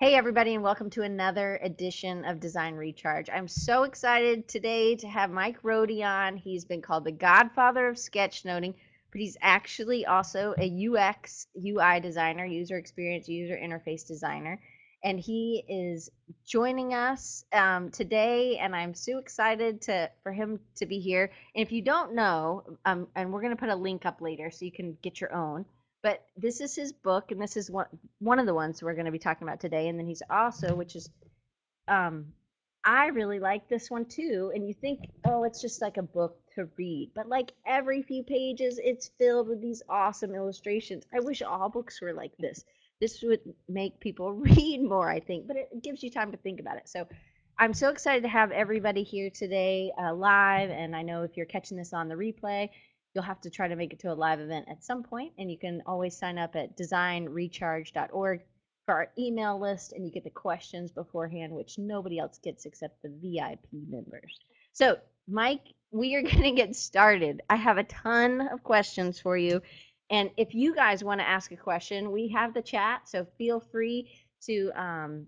Hey, everybody, and welcome to another edition of Design Recharge. I'm so excited today to have Mike Rohde on. He's been called the godfather of sketchnoting, but he's actually also a UX, UI designer, user experience, user interface designer. And he is joining us um, today, and I'm so excited to for him to be here. And if you don't know, um, and we're going to put a link up later so you can get your own but this is his book and this is one one of the ones we're going to be talking about today and then he's also which is um i really like this one too and you think oh it's just like a book to read but like every few pages it's filled with these awesome illustrations. I wish all books were like this. This would make people read more i think but it gives you time to think about it. So i'm so excited to have everybody here today uh, live and i know if you're catching this on the replay You'll have to try to make it to a live event at some point, and you can always sign up at designrecharge.org for our email list, and you get the questions beforehand, which nobody else gets except the VIP members. So, Mike, we are going to get started. I have a ton of questions for you. And if you guys want to ask a question, we have the chat, so feel free to um,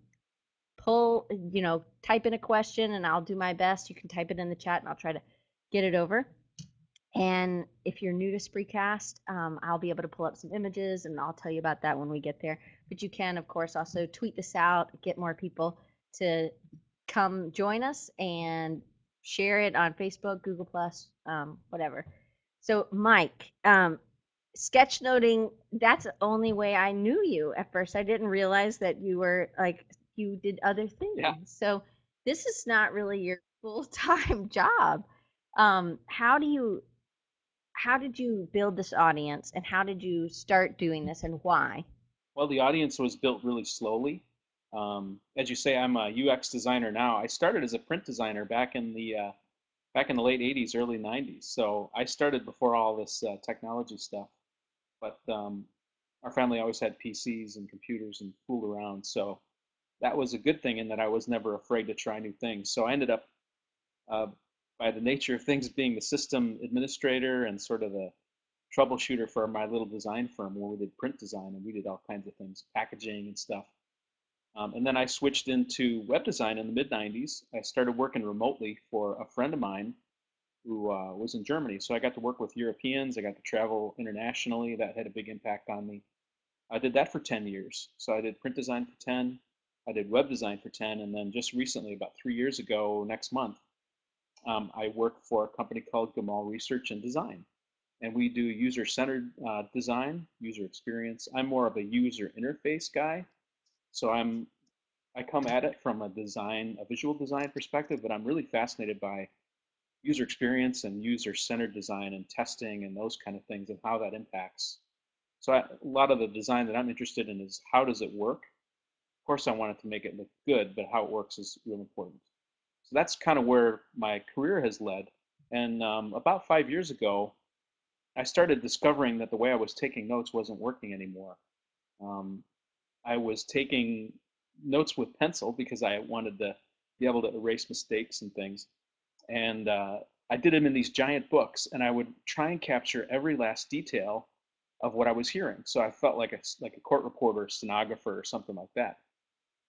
pull, you know, type in a question, and I'll do my best. You can type it in the chat, and I'll try to get it over. And if you're new to Spreecast, um, I'll be able to pull up some images and I'll tell you about that when we get there. But you can, of course, also tweet this out, get more people to come join us and share it on Facebook, Google Plus, um, whatever. So, Mike, um, sketchnoting, that's the only way I knew you at first. I didn't realize that you were like, you did other things. Yeah. So, this is not really your full time job. Um, how do you how did you build this audience and how did you start doing this and why? Well, the audience was built really slowly. Um, as you say, I'm a UX designer now. I started as a print designer back in the uh, back in the late '80s, early '90s. So I started before all this uh, technology stuff. But um, our family always had PCs and computers and fooled around. So that was a good thing in that I was never afraid to try new things. So I ended up uh, by the nature of things being the system administrator and sort of the troubleshooter for my little design firm where we did print design and we did all kinds of things, packaging and stuff. Um, and then I switched into web design in the mid 90s. I started working remotely for a friend of mine who uh, was in Germany. So I got to work with Europeans. I got to travel internationally. That had a big impact on me. I did that for 10 years. So I did print design for 10. I did web design for 10. And then just recently, about three years ago, next month, um, I work for a company called Gomoll Research and Design. And we do user centered uh, design, user experience. I'm more of a user interface guy. So I'm I come at it from a design, a visual design perspective, but I'm really fascinated by user experience and user centered design and testing and those kind of things and how that impacts. So I, a lot of the design that I'm interested in is how does it work? Of course, I want it to make it look good, but how it works is real important. So that's kind of where my career has led. And um, about five years ago, I started discovering that the way I was taking notes wasn't working anymore. Um, I was taking notes with pencil because I wanted to be able to erase mistakes and things. And uh, I did them in these giant books, and I would try and capture every last detail of what I was hearing. So I felt like a like a court reporter, stenographer, or something like that.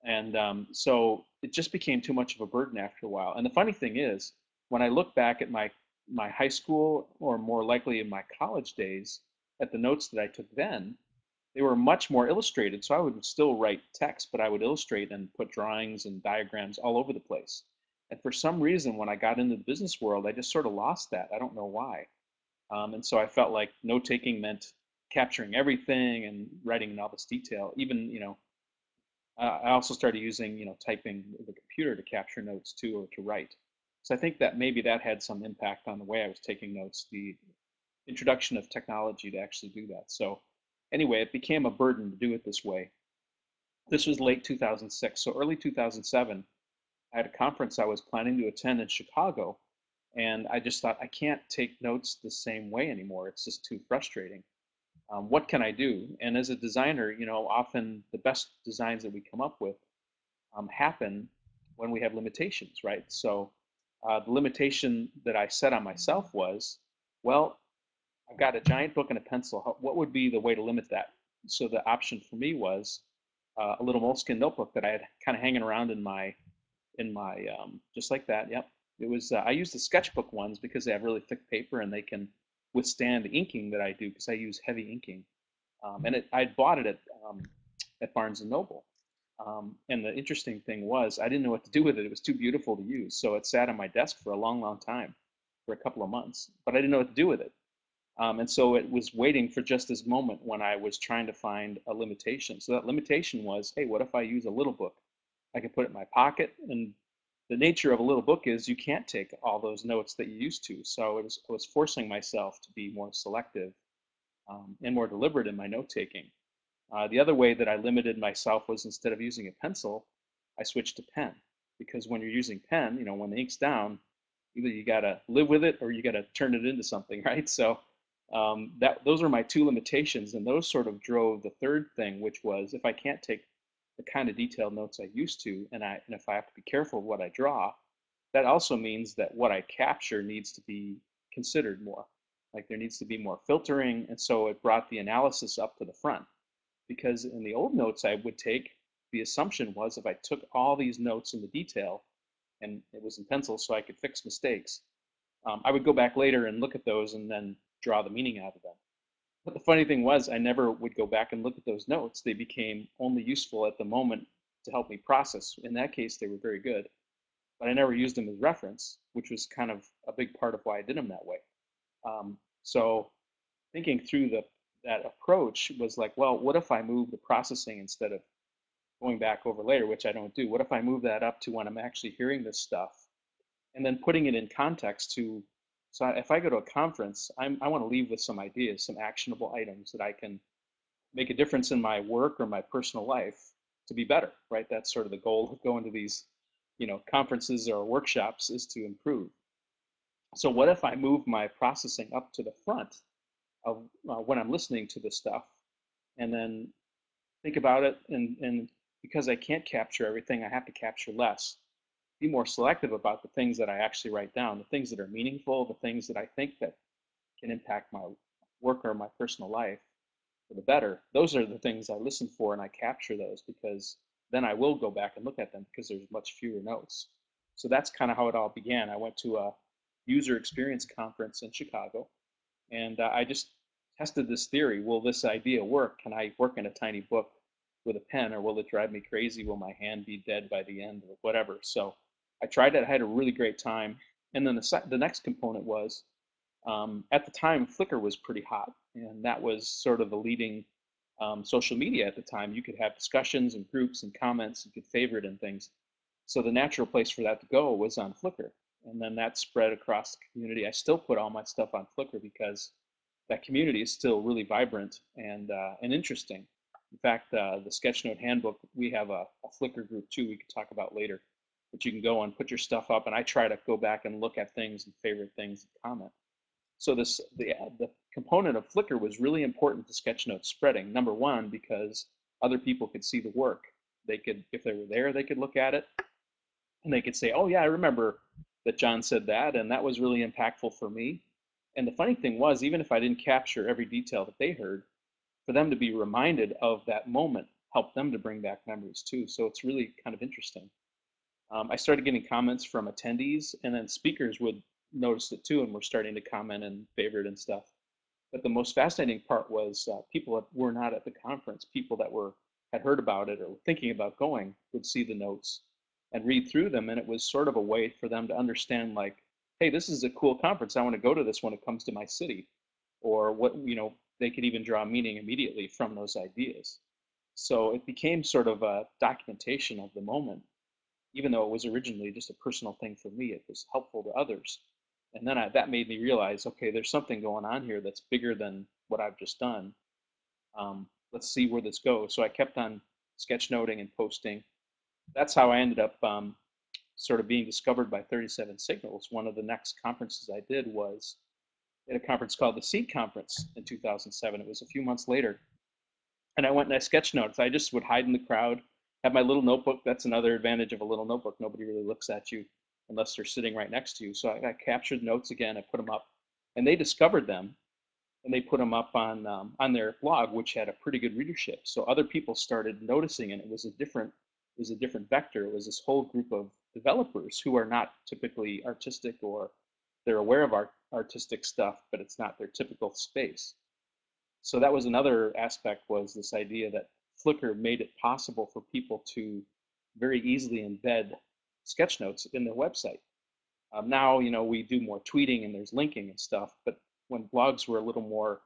And um, so it just became too much of a burden after a while. And the funny thing is, when I look back at my my high school, or more likely in my college days, at the notes that I took then, they were much more illustrated. So I would still write text, but I would illustrate and put drawings and diagrams all over the place. And for some reason, when I got into the business world, I just sort of lost that. I don't know why. Um, and so I felt like note taking meant capturing everything and writing in all this detail, even you know I also started using, you know, typing the computer to capture notes too, or to write. So I think that maybe that had some impact on the way I was taking notes, the introduction of technology to actually do that. So anyway, it became a burden to do it this way. This was late 2006. So early 2007, I had a conference I was planning to attend in Chicago. And I just thought, I can't take notes the same way anymore. It's just too frustrating um, what can I do? And as a designer, you know, often the best designs that we come up with um, happen when we have limitations, right? So uh, the limitation that I set on myself was, well, I've got a giant book and a pencil. What would be the way to limit that? So the option for me was uh, a little Moleskine notebook that I had kind of hanging around in my in my um, just like that. Yep, it was. Uh, I use the sketchbook ones because they have really thick paper and they can withstand the inking that I do because I use heavy inking. Um, and it, I bought it at um, at Barnes and Noble. Um, and the interesting thing was I didn't know what to do with it. It was too beautiful to use, so it sat on my desk for a long, long time, for a couple of months. But I didn't know what to do with it. Um, and so it was waiting for just this moment when I was trying to find a limitation. So that limitation was, hey, what if I use a little book? I could put it in my pocket. And the nature of a little book is you can't take all those notes that you used to. So it was, I was forcing myself to be more selective um, and more deliberate in my note taking. Uh, the other way that I limited myself was instead of using a pencil, I switched to pen. Because when you're using pen, you know, when the ink's down, either you got to live with it or you got to turn it into something, right? So um, that those are my two limitations, and those sort of drove the third thing, which was if I can't take the kind of detailed notes I used to, and I and if I have to be careful of what I draw, that also means that what I capture needs to be considered more. Like there needs to be more filtering, and so it brought the analysis up to the front. Because in the old notes I would take, the assumption was if I took all these notes in the detail, and it was in pencil so I could fix mistakes, um, I would go back later and look at those and then draw the meaning out of them. But the funny thing was, I never would go back and look at those notes. They became only useful at the moment to help me process. In that case, they were very good, but I never used them as reference, which was kind of a big part of why I did them that way. Um, so thinking through the that approach was like, well, what if I move the processing instead of going back over later, which I don't do? What if I move that up to when I'm actually hearing this stuff and then putting it in context to so if I go to a conference, I'm, I want to leave with some ideas, some actionable items that I can make a difference in my work or my personal life to be better, right? That's sort of the goal of going to these, you know, conferences or workshops is to improve. So what if I move my processing up to the front of uh, when I'm listening to this stuff and then think about it and, and because I can't capture everything, I have to capture less be more selective about the things that I actually write down, the things that are meaningful, the things that I think that can impact my work or my personal life for the better. Those are the things I listen for and I capture those because then I will go back and look at them because there's much fewer notes. So that's kind of how it all began. I went to a user experience conference in Chicago and uh, I just tested this theory. Will this idea work? Can I work in a tiny book with a pen or will it drive me crazy? Will my hand be dead by the end or whatever? So I tried it. I had a really great time. And then the, the next component was um, at the time, Flickr was pretty hot. And that was sort of the leading um, social media at the time. You could have discussions and groups and comments. You could favorite and things. So the natural place for that to go was on Flickr. And then that spread across the community. I still put all my stuff on Flickr because that community is still really vibrant and, uh, and interesting. In fact, uh, the Sketchnote Handbook, we have a, a Flickr group too we could talk about later but you can go and put your stuff up and I try to go back and look at things and favorite things and comment. So this the, uh, the component of Flickr was really important to sketchnote spreading. Number one, because other people could see the work. They could, if they were there, they could look at it and they could say, oh yeah, I remember that John said that and that was really impactful for me. And the funny thing was, even if I didn't capture every detail that they heard, for them to be reminded of that moment helped them to bring back memories too. So it's really kind of interesting um, I started getting comments from attendees, and then speakers would notice it too, and were starting to comment and favorite and stuff. But the most fascinating part was uh, people that were not at the conference, people that were had heard about it or thinking about going, would see the notes and read through them, and it was sort of a way for them to understand, like, hey, this is a cool conference. I want to go to this when it comes to my city, or what you know. They could even draw meaning immediately from those ideas. So it became sort of a documentation of the moment even though it was originally just a personal thing for me, it was helpful to others. And then I, that made me realize, okay, there's something going on here that's bigger than what I've just done. Um, let's see where this goes. So I kept on sketchnoting and posting. That's how I ended up um, sort of being discovered by 37 Signals. One of the next conferences I did was at a conference called the Seed Conference in 2007. It was a few months later. And I went and I sketchnoted. I just would hide in the crowd have my little notebook. That's another advantage of a little notebook. Nobody really looks at you unless they're sitting right next to you. So I, I captured notes again. I put them up, and they discovered them. and they put them up on um, on their blog, which had a pretty good readership. So other people started noticing, and it was a different it was a different vector. It was this whole group of developers who are not typically artistic or they're aware of art, artistic stuff, but it's not their typical space. So that was another aspect was this idea that Flickr made it possible for people to very easily embed sketch notes in their website. Um, now, you know, we do more tweeting and there's linking and stuff, but when blogs were a little more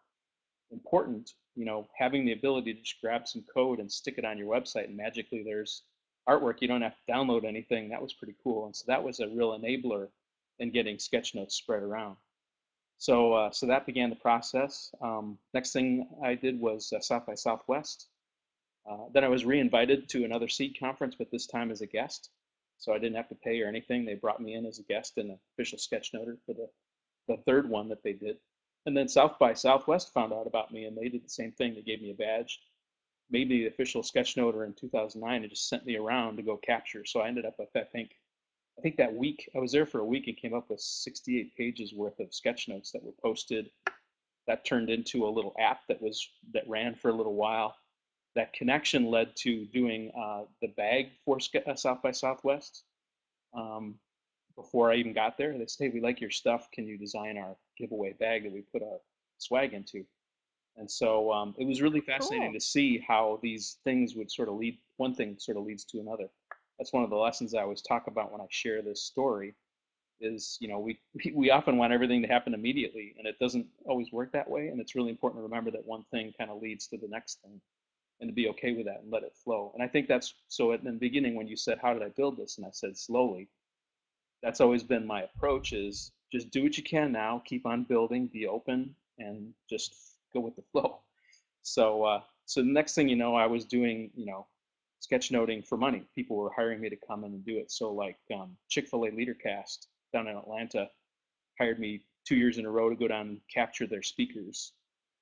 important, you know, having the ability to just grab some code and stick it on your website and magically there's artwork, you don't have to download anything. That was pretty cool. And so that was a real enabler in getting sketch notes spread around. So, uh, so that began the process. Um, next thing I did was uh, South by Southwest. Uh, then I was re-invited to another seed conference, but this time as a guest. So I didn't have to pay or anything. They brought me in as a guest and an official sketchnoter for the, the third one that they did. And then South by Southwest found out about me and they did the same thing. They gave me a badge, made me the official sketchnoter in 2009 and just sent me around to go capture. So I ended up with, I think, I think that week, I was there for a week and came up with 68 pages worth of sketch notes that were posted. That turned into a little app that was that ran for a little while that connection led to doing uh, the bag for uh, South by Southwest. Um, before I even got there, they said, hey, we like your stuff. Can you design our giveaway bag that we put our swag into? And so um, it was really fascinating Cool. to see how these things would sort of lead, one thing sort of leads to another. That's one of the lessons I always talk about when I share this story is, you know, we, we often want everything to happen immediately and it doesn't always work that way. And it's really important to remember that one thing kind of leads to the next thing and to be okay with that and let it flow. And I think that's so at the beginning when you said, How did I build this? And I said, Slowly. That's always been my approach is just do what you can now, keep on building, be open, and just go with the flow. So, uh, so the next thing you know, I was doing, you know, sketchnoting for money. People were hiring me to come in and do it. So, like um, Chick fil A Leadercast down in Atlanta hired me two years in a row to go down and capture their speakers.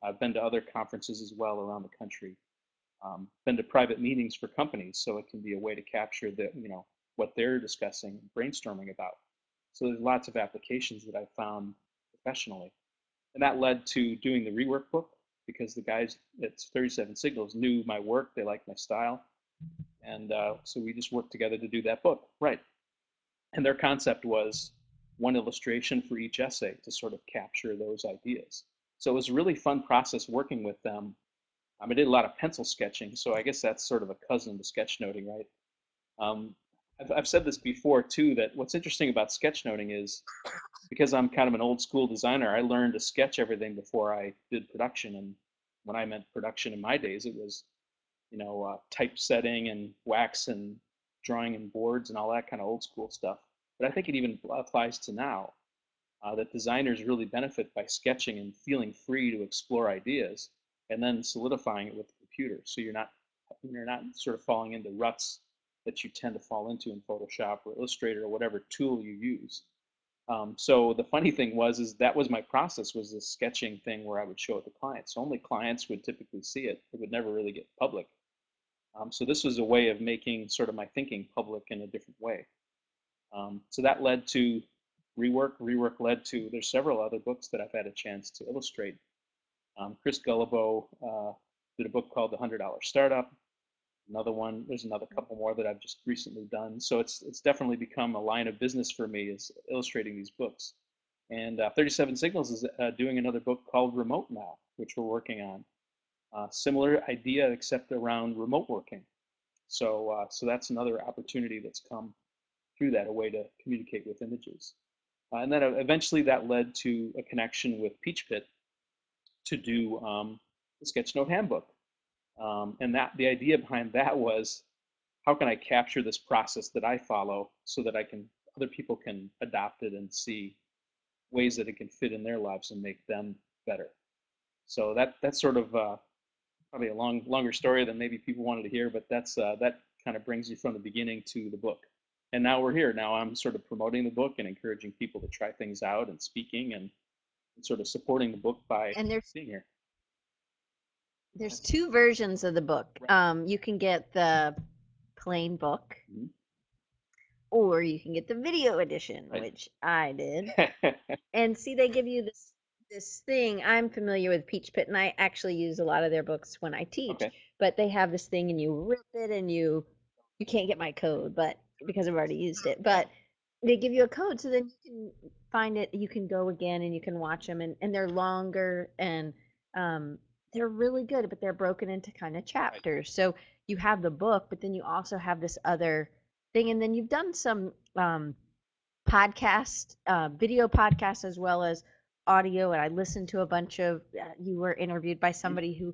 I've been to other conferences as well around the country um, been to private meetings for companies, so it can be a way to capture the, you know, what they're discussing, brainstorming about. So there's lots of applications that I found professionally. And that led to doing the rework book because the guys at 37 Signals knew my work, they liked my style. And uh, so we just worked together to do that book. Right. And their concept was one illustration for each essay to sort of capture those ideas. So it was a really fun process working with them um, I did a lot of pencil sketching, so I guess that's sort of a cousin to sketchnoting, right? Um, I've, I've said this before too, that what's interesting about sketchnoting is because I'm kind of an old school designer, I learned to sketch everything before I did production. And when I meant production in my days, it was, you know, uh, typesetting and wax and drawing and boards and all that kind of old school stuff. But I think it even applies to now uh, that designers really benefit by sketching and feeling free to explore ideas and then solidifying it with the computer. So you're not you're not sort of falling into ruts that you tend to fall into in Photoshop or Illustrator or whatever tool you use. Um, so the funny thing was, is that was my process was this sketching thing where I would show it to clients. Only clients would typically see it. It would never really get public. Um, so this was a way of making sort of my thinking public in a different way. Um, so that led to rework. Rework led to there's several other books that I've had a chance to illustrate um, Chris Guillebeau uh, did a book called The Hundred Dollar Startup. Another one, there's another couple more that I've just recently done. So it's it's definitely become a line of business for me is illustrating these books. And uh, 37 Signals is uh, doing another book called Remote now, which we're working on. Uh, similar idea, except around remote working. So uh, so that's another opportunity that's come through that, a way to communicate with images. Uh, and then eventually that led to a connection with Peachpit, to do um, the Sketchnote handbook. Um, and that the idea behind that was how can I capture this process that I follow so that I can other people can adopt it and see ways that it can fit in their lives and make them better. So that that's sort of uh, probably a long longer story than maybe people wanted to hear, but that's uh, that kind of brings you from the beginning to the book. And now we're here. Now I'm sort of promoting the book and encouraging people to try things out and speaking and sort of supporting the book by And there's being here. there's two versions of the book. Right. Um, you can get the plain book, Mhm. or you can get the video edition, Right. which I did. And see, they give you this this thing I'm familiar with Peachpit, and I actually use a lot of their books when I teach, Okay. but they have this thing and you rip it and you you can't get my code, but because I've already used it, but they give you a code so then you can find it, you can go again and you can watch them and, and they're longer and um they're really good, but they're broken into kind of chapters. So you have the book, but then you also have this other thing, and then you've done some um podcast, uh, video podcasts as well as audio. And I listened to a bunch of. Uh, you were interviewed by Mhm. somebody who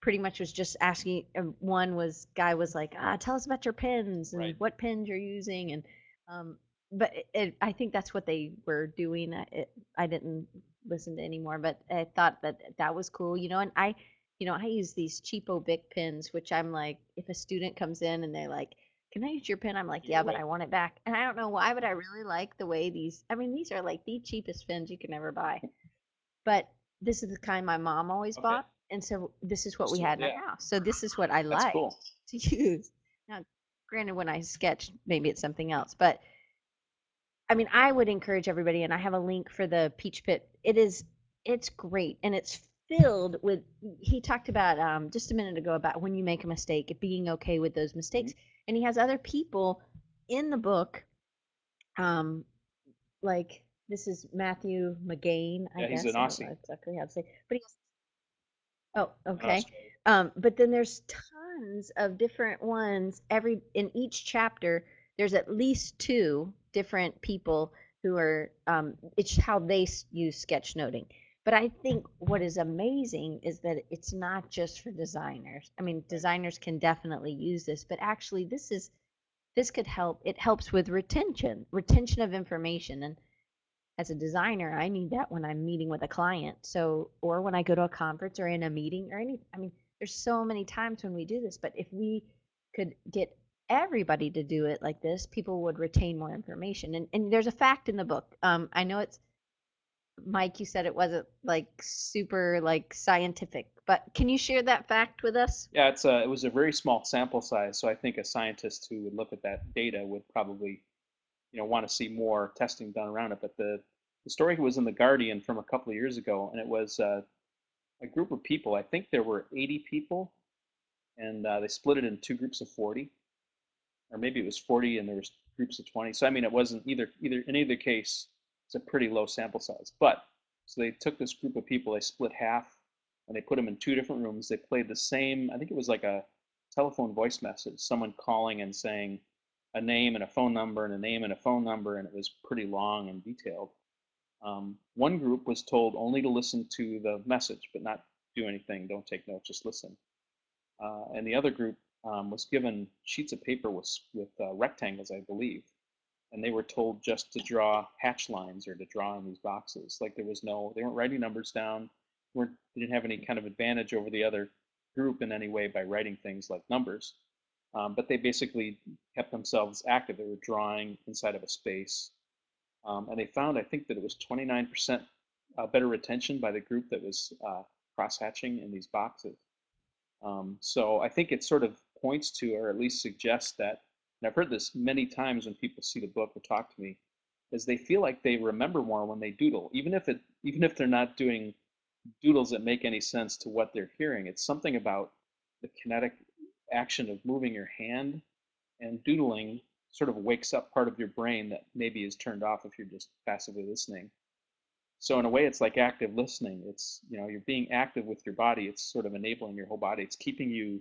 pretty much was just asking. Uh, one was guy was like, ah, "Tell us about your pins and Right. what pins you're using," and um, but it, it, I think that's what they were doing. I- It, I didn't listen to anymore, but I thought that that was cool, you know. And I, you know, I use these cheapo Bic pins, which I'm like, if a student comes in and they're like, "Can I use your pen?" I'm like, Yeah, "Yeah, but. I want it back." And I don't know why, but I really like the way these. I mean, these are like the cheapest pens you can ever buy, but this is the kind my mom always Okay. bought, and so this is what we had in our yeah, house. So this is what I like cool. to use. Now, granted, when I sketch, maybe it's something else, but I mean, I would encourage everybody, and I have a link for the Peachpit. It is, it's great, and it's filled with. He talked about um, just a minute ago about when you make a mistake, being okay with those mistakes, Mhm. and he has other people in the book, um, like this is Matthew Magain, I Yeah, he's guess. an I don't know Aussie exactly how to say, but he Oh, okay. Um, but then there's tons of different ones. Every in each chapter, there's at least two different people who are. Um, it's how they use sketchnoting. But I think what is amazing is that it's not just for designers. I mean, designers can definitely use this, but actually, this is this could help. It helps with retention, retention of information, and as a designer, I need that when I'm meeting with a client. So, or when I go to a conference or in a meeting or any, I mean, there's so many times when we do this, but if we could get everybody to do it like this, people would retain more information. And, and there's a fact in the book. Um, I know it's Mike, you said it wasn't like super like scientific, but can you share that fact with us? Yeah, it's a, it was a very small sample size, so I think a scientist who would look at that data would probably, you know, want to see more testing done around it. But the the story was in the Guardian from a couple of years ago, and it was uh, a group of people. I think there were 80 people, and uh, they split it in two groups of 40, or maybe it was 40 and there was groups of 20. So I mean, it wasn't either either in either case, it's a pretty low sample size. But so they took this group of people, they split half, and they put them in two different rooms. They played the same. I think it was like a telephone voice message, someone calling and saying a name and a phone number and a name and a phone number, and it was pretty long and detailed. Um, one group was told only to listen to the message, but not do anything. Don't take notes, just listen. Uh, and the other group um, was given sheets of paper with, with uh, rectangles, I believe, and they were told just to draw hatch lines or to draw in these boxes. Like there was no, they weren't writing numbers down. weren't they didn't have any kind of advantage over the other group in any way by writing things like numbers. Um, but they basically kept themselves active. They were drawing inside of a space, um, and they found, I think, that it was 29% uh, better retention by the group that was uh, cross hatching in these boxes. Um, so I think it's sort of points to, or at least suggests that, and I've heard this many times when people see the book or talk to me, is they feel like they remember more when they doodle, even if it, even if they're not doing doodles that make any sense to what they're hearing. It's something about the kinetic action of moving your hand and doodling sort of wakes up part of your brain that maybe is turned off if you're just passively listening. So in a way, it's like active listening. It's you know you're being active with your body. It's sort of enabling your whole body. It's keeping you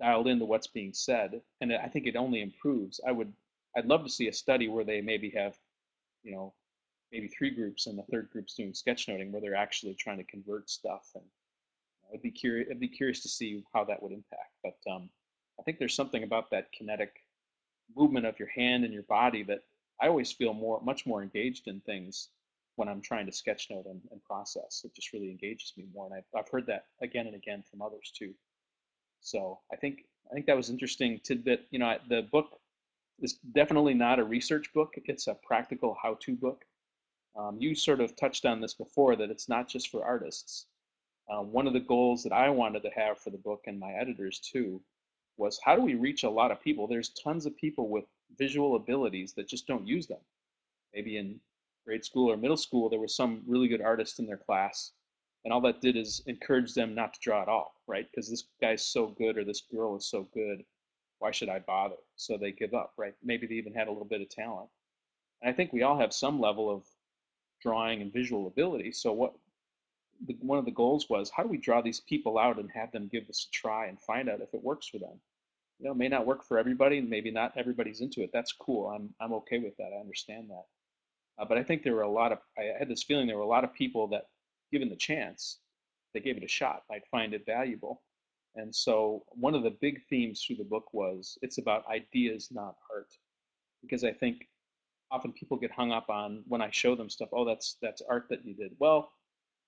dialed into what's being said, and I think it only improves. I would I'd love to see a study where they maybe have you know maybe three groups and the third group's doing sketchnoting where they're actually trying to convert stuff. And I'd be curious. I'd be curious to see how that would impact. But um, I think there's something about that kinetic movement of your hand and your body that I always feel more, much more engaged in things when I'm trying to sketchnote and, and process. It just really engages me more, and I've, I've heard that again and again from others too. So I think I think that was interesting tidbit. You know, the book is definitely not a research book; it's a practical how-to book. Um, you sort of touched on this before that it's not just for artists. Uh, one of the goals that I wanted to have for the book and my editors too was how do we reach a lot of people? There's tons of people with visual abilities that just don't use them. Maybe in grade school or middle school, there was some really good artist in their class, and all that did is encourage them not to draw at all, right? Because this guy's so good or this girl is so good, why should I bother? So they give up, right? Maybe they even had a little bit of talent. And I think we all have some level of drawing and visual ability. So what the, one of the goals was, how do we draw these people out and have them give this a try and find out if it works for them? You know, it may not work for everybody, maybe not everybody's into it. That's cool. I'm I'm okay with that. I understand that. Uh, but I think there were a lot of, I had this feeling there were a lot of people that, given the chance, they gave it a shot, might find it valuable. And so one of the big themes through the book was it's about ideas, not art. Because I think often people get hung up on when I show them stuff, oh, that's that's art that you did. Well,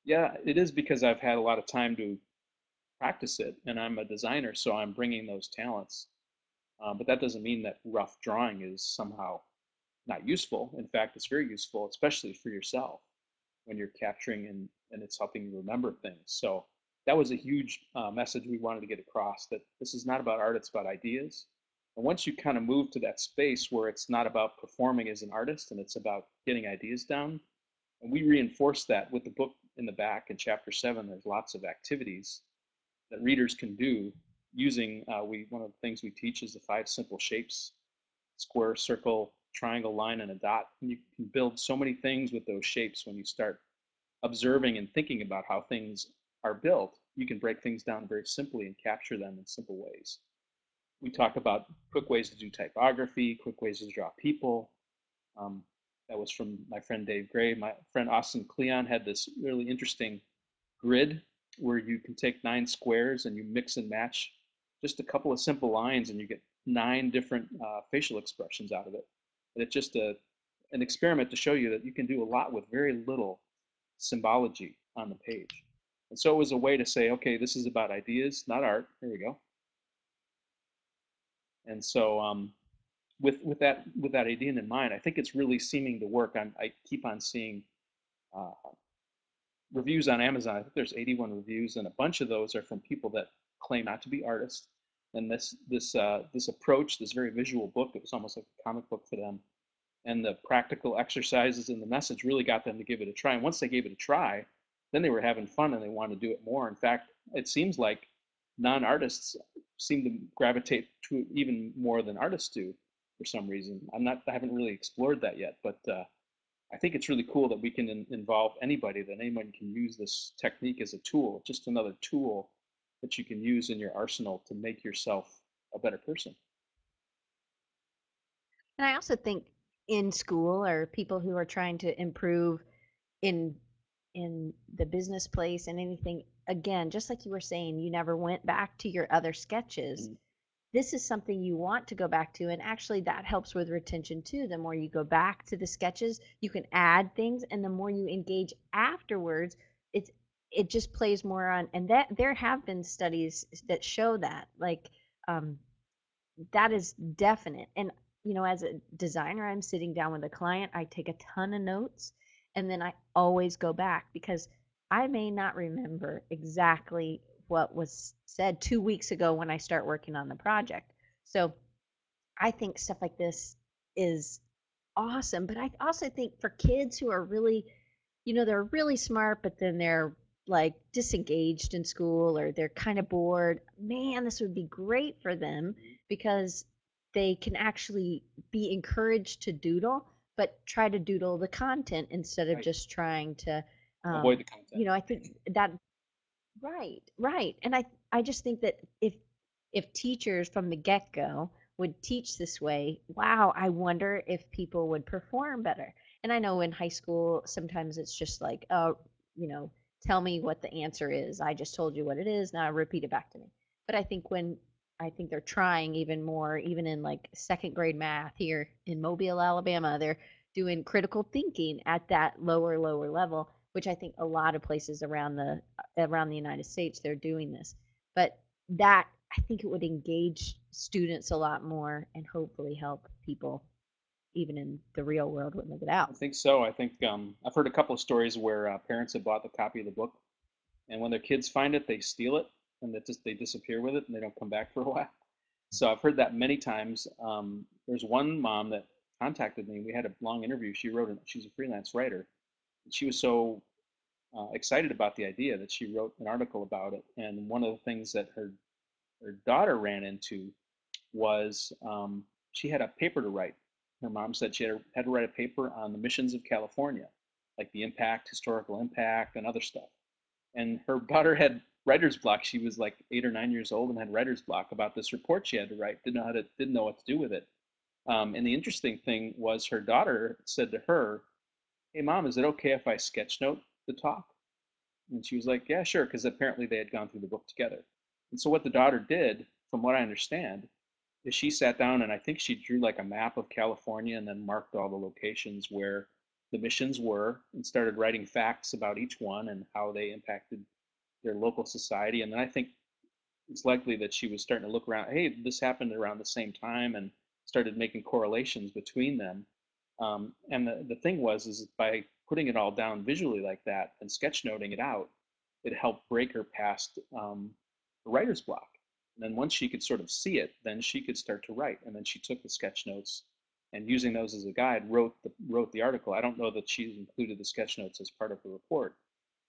yeah, it is because I've had a lot of time to practice it, and I'm a designer, so I'm bringing those talents. Um, but that doesn't mean that rough drawing is somehow not useful. In fact, it's very useful, especially for yourself when you're capturing and, and it's helping you remember things. So that was a huge uh, message we wanted to get across that this is not about art, it's about ideas. And once you kind of move to that space where it's not about performing as an artist and it's about getting ideas down, and we reinforce that with the book in the back in chapter seven. There's lots of activities that readers can do using. Uh, we one of the things we teach is the five simple shapes: square, circle, triangle, line, and a dot. And you can build so many things with those shapes when you start observing and thinking about how things are built. You can break things down very simply and capture them in simple ways. We talk about quick ways to do typography, quick ways to draw people. Um, that was from my friend Dave Gray. My friend Austin Kleon had this really interesting grid where you can take nine squares and you mix and match just a couple of simple lines and you get nine different uh, facial expressions out of it. And it's just a, an experiment to show you that you can do a lot with very little symbology on the page. And so it was a way to say, okay, this is about ideas, not art. Here we go. And so um, with with that with that idea in mind, I think it's really seeming to work. I'm, I keep on seeing uh, reviews on Amazon. I think there's 81 reviews, and a bunch of those are from people that claim not to be artists. And this this uh, this approach, this very visual book, it was almost like a comic book for them, and the practical exercises and the message really got them to give it a try. And once they gave it a try, then they were having fun and they wanted to do it more. In fact, it seems like non-artists seem to gravitate to even more than artists do for some reason. I'm not, I haven't really explored that yet, but uh, I think it's really cool that we can in, involve anybody, that anyone can use this technique as a tool, just another tool that you can use in your arsenal to make yourself a better person. And I also think in school or people who are trying to improve in in the business place and anything again just like you were saying you never went back to your other sketches. Mm. This is something you want to go back to and actually that helps with retention too. The more you go back to the sketches you can add things and the more you engage afterwards it's it just plays more on and that there have been studies that show that like um that is definite and you know as a designer i'm sitting down with a client i take a ton of notes and then i always go back because i may not remember exactly what was said two weeks ago when I start working on the project. So I think stuff like this is awesome. But I also think for kids who are really, you know, they're really smart, but then they're like disengaged in school or they're kind of bored, man, this would be great for them mm-hmm. because they can actually be encouraged to doodle, but try to doodle the content instead of right. just trying to um, avoid the content. You know, I think that Right, right. And I I just think that if if teachers from the get-go would teach this way, wow, I wonder if people would perform better. And I know in high school sometimes it's just like, oh, you know, tell me what the answer is. I just told you what it is, now repeat it back to me. But I think when I think they're trying even more, even in like second grade math here in Mobile, Alabama, they're doing critical thinking at that lower, lower level which I think a lot of places around the around the United States they're doing this. But that I think it would engage students a lot more and hopefully help people even in the real world when they get out. I think so. I think um, I've heard a couple of stories where uh, parents have bought the copy of the book, and when their kids find it, they steal it and they just they disappear with it and they don't come back for a while. So I've heard that many times. Um, there's one mom that contacted me. We had a long interview. She wrote, she's a freelance writer, she was so uh, excited about the idea that she wrote an article about it. And one of the things that her her daughter ran into was um, she had a paper to write. Her mom said she had, had to write a paper on the missions of California, like the impact, historical impact, and other stuff. And her daughter had writer's block. She was like eight or nine years old and had writer's block about this report she had to write. Didn't know how to, didn't know what to do with it. Um, and the interesting thing was her daughter said to her, "Hey, mom, is it okay if I sketch note the talk?" And she was like, "Yeah, sure," because apparently they had gone through the book together. And so what the daughter did, from what I understand, is she sat down and I think she drew like a map of California and then marked all the locations where the missions were and started writing facts about each one and how they impacted their local society. And then I think it's likely that she was starting to look around, hey, this happened around the same time and started making correlations between them. Um, and the, the thing was, is by putting it all down visually like that and sketchnoting it out, it helped break her past um, the writer's block. And then once she could sort of see it, then she could start to write. And then she took the sketch notes and using those as a guide, wrote the wrote the article. I don't know that she's included the sketch notes as part of the report,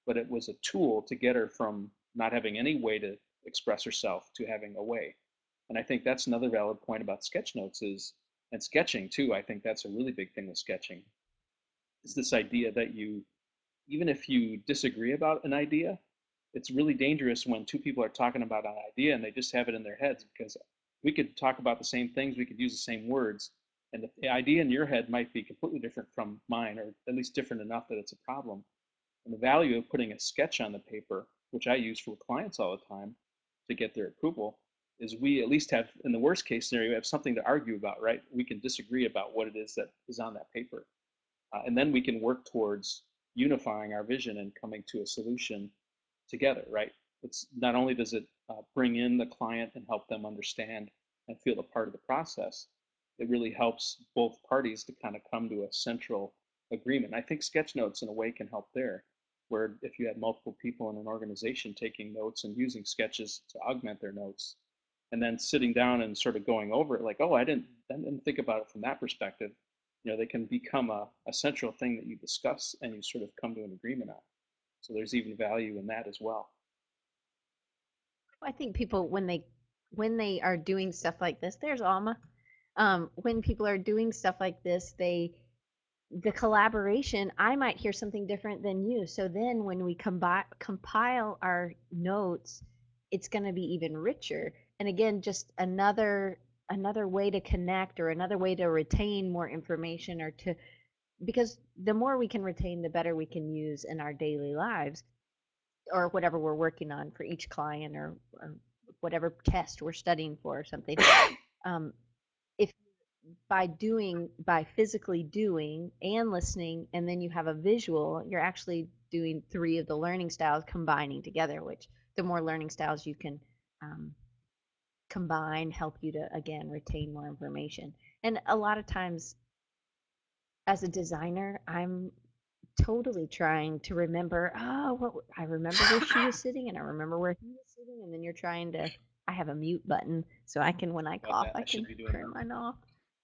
but it was a tool to get her from not having any way to express herself to having a way. And I think that's another valid point about sketch notes is and sketching too. I think that's a really big thing with sketching. Is this idea that you even if you disagree about an idea, it's really dangerous when two people are talking about an idea and they just have it in their heads because we could talk about the same things, we could use the same words, and the idea in your head might be completely different from mine, or at least different enough that it's a problem. And the value of putting a sketch on the paper, which I use for clients all the time to get their approval, is we at least have, in the worst case scenario, we have something to argue about, right? We can disagree about what it is that is on that paper. Uh, and then we can work towards unifying our vision and coming to a solution together, right? It's not only does it uh, bring in the client and help them understand and feel a part of the process, it really helps both parties to kind of come to a central agreement. I think sketch notes in a way can help there, where if you had multiple people in an organization taking notes and using sketches to augment their notes, and then sitting down and sort of going over it, like, oh, I didn't, I didn't think about it from that perspective. You know, they can become a, a central thing that you discuss and you sort of come to an agreement on. So there's even value in that as well. I think people when they when they are doing stuff like this, there's Alma um, when people are doing stuff like this, they the collaboration, I might hear something different than you. So then when we combi- compile our notes, it's going to be even richer. And again, just another another way to connect or another way to retain more information or to because the more we can retain the better we can use in our daily lives or whatever we're working on for each client or, or whatever test we're studying for or something um, by doing by physically doing and listening and then you have a visual you're actually doing three of the learning styles combining together which the more learning styles you can um, combine help you to again retain more information. And a lot of times as a designer i'm totally trying to remember oh what i remember where she was sitting and i remember where he was sitting and then you're trying to i have a mute button so i can when i cough i, I can turn mine off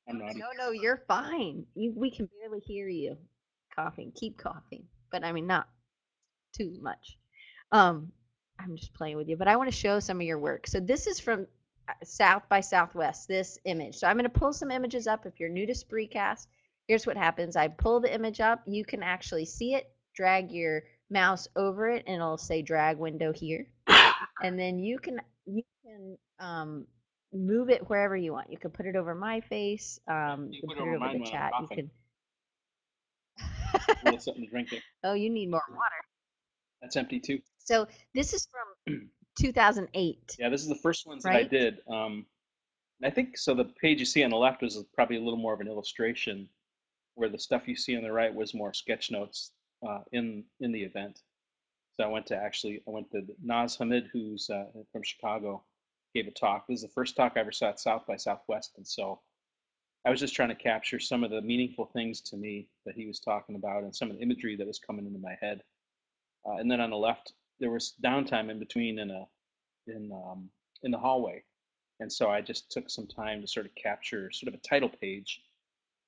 I'm not. No, no, you're fine. You, we can barely hear you coughing. Keep coughing, but I mean not too much. Um, I'm just playing with you, but I want to show some of your work. So this is from uh, South by Southwest. This image. So I'm going to pull some images up. If you're new to Spreecast, here's what happens. I pull the image up. You can actually see it. Drag your mouse over it, and it'll say drag window here. and then you can you can um, move it wherever you want. You can put it over my face. Um, you, you can put, it over the chat. You can. something to drink it. Oh, you need more water. That's empty too. So this is from 2008. Yeah, this is the first ones right? that I did. Um, I think so. The page you see on the left was probably a little more of an illustration, where the stuff you see on the right was more sketch notes uh, in in the event. So I went to actually I went to Naz Hamid, who's uh, from Chicago, gave a talk. This is the first talk I ever saw at South by Southwest, and so I was just trying to capture some of the meaningful things to me that he was talking about and some of the imagery that was coming into my head. Uh, and then on the left, there was downtime in between in a in um, in the hallway, and so I just took some time to sort of capture sort of a title page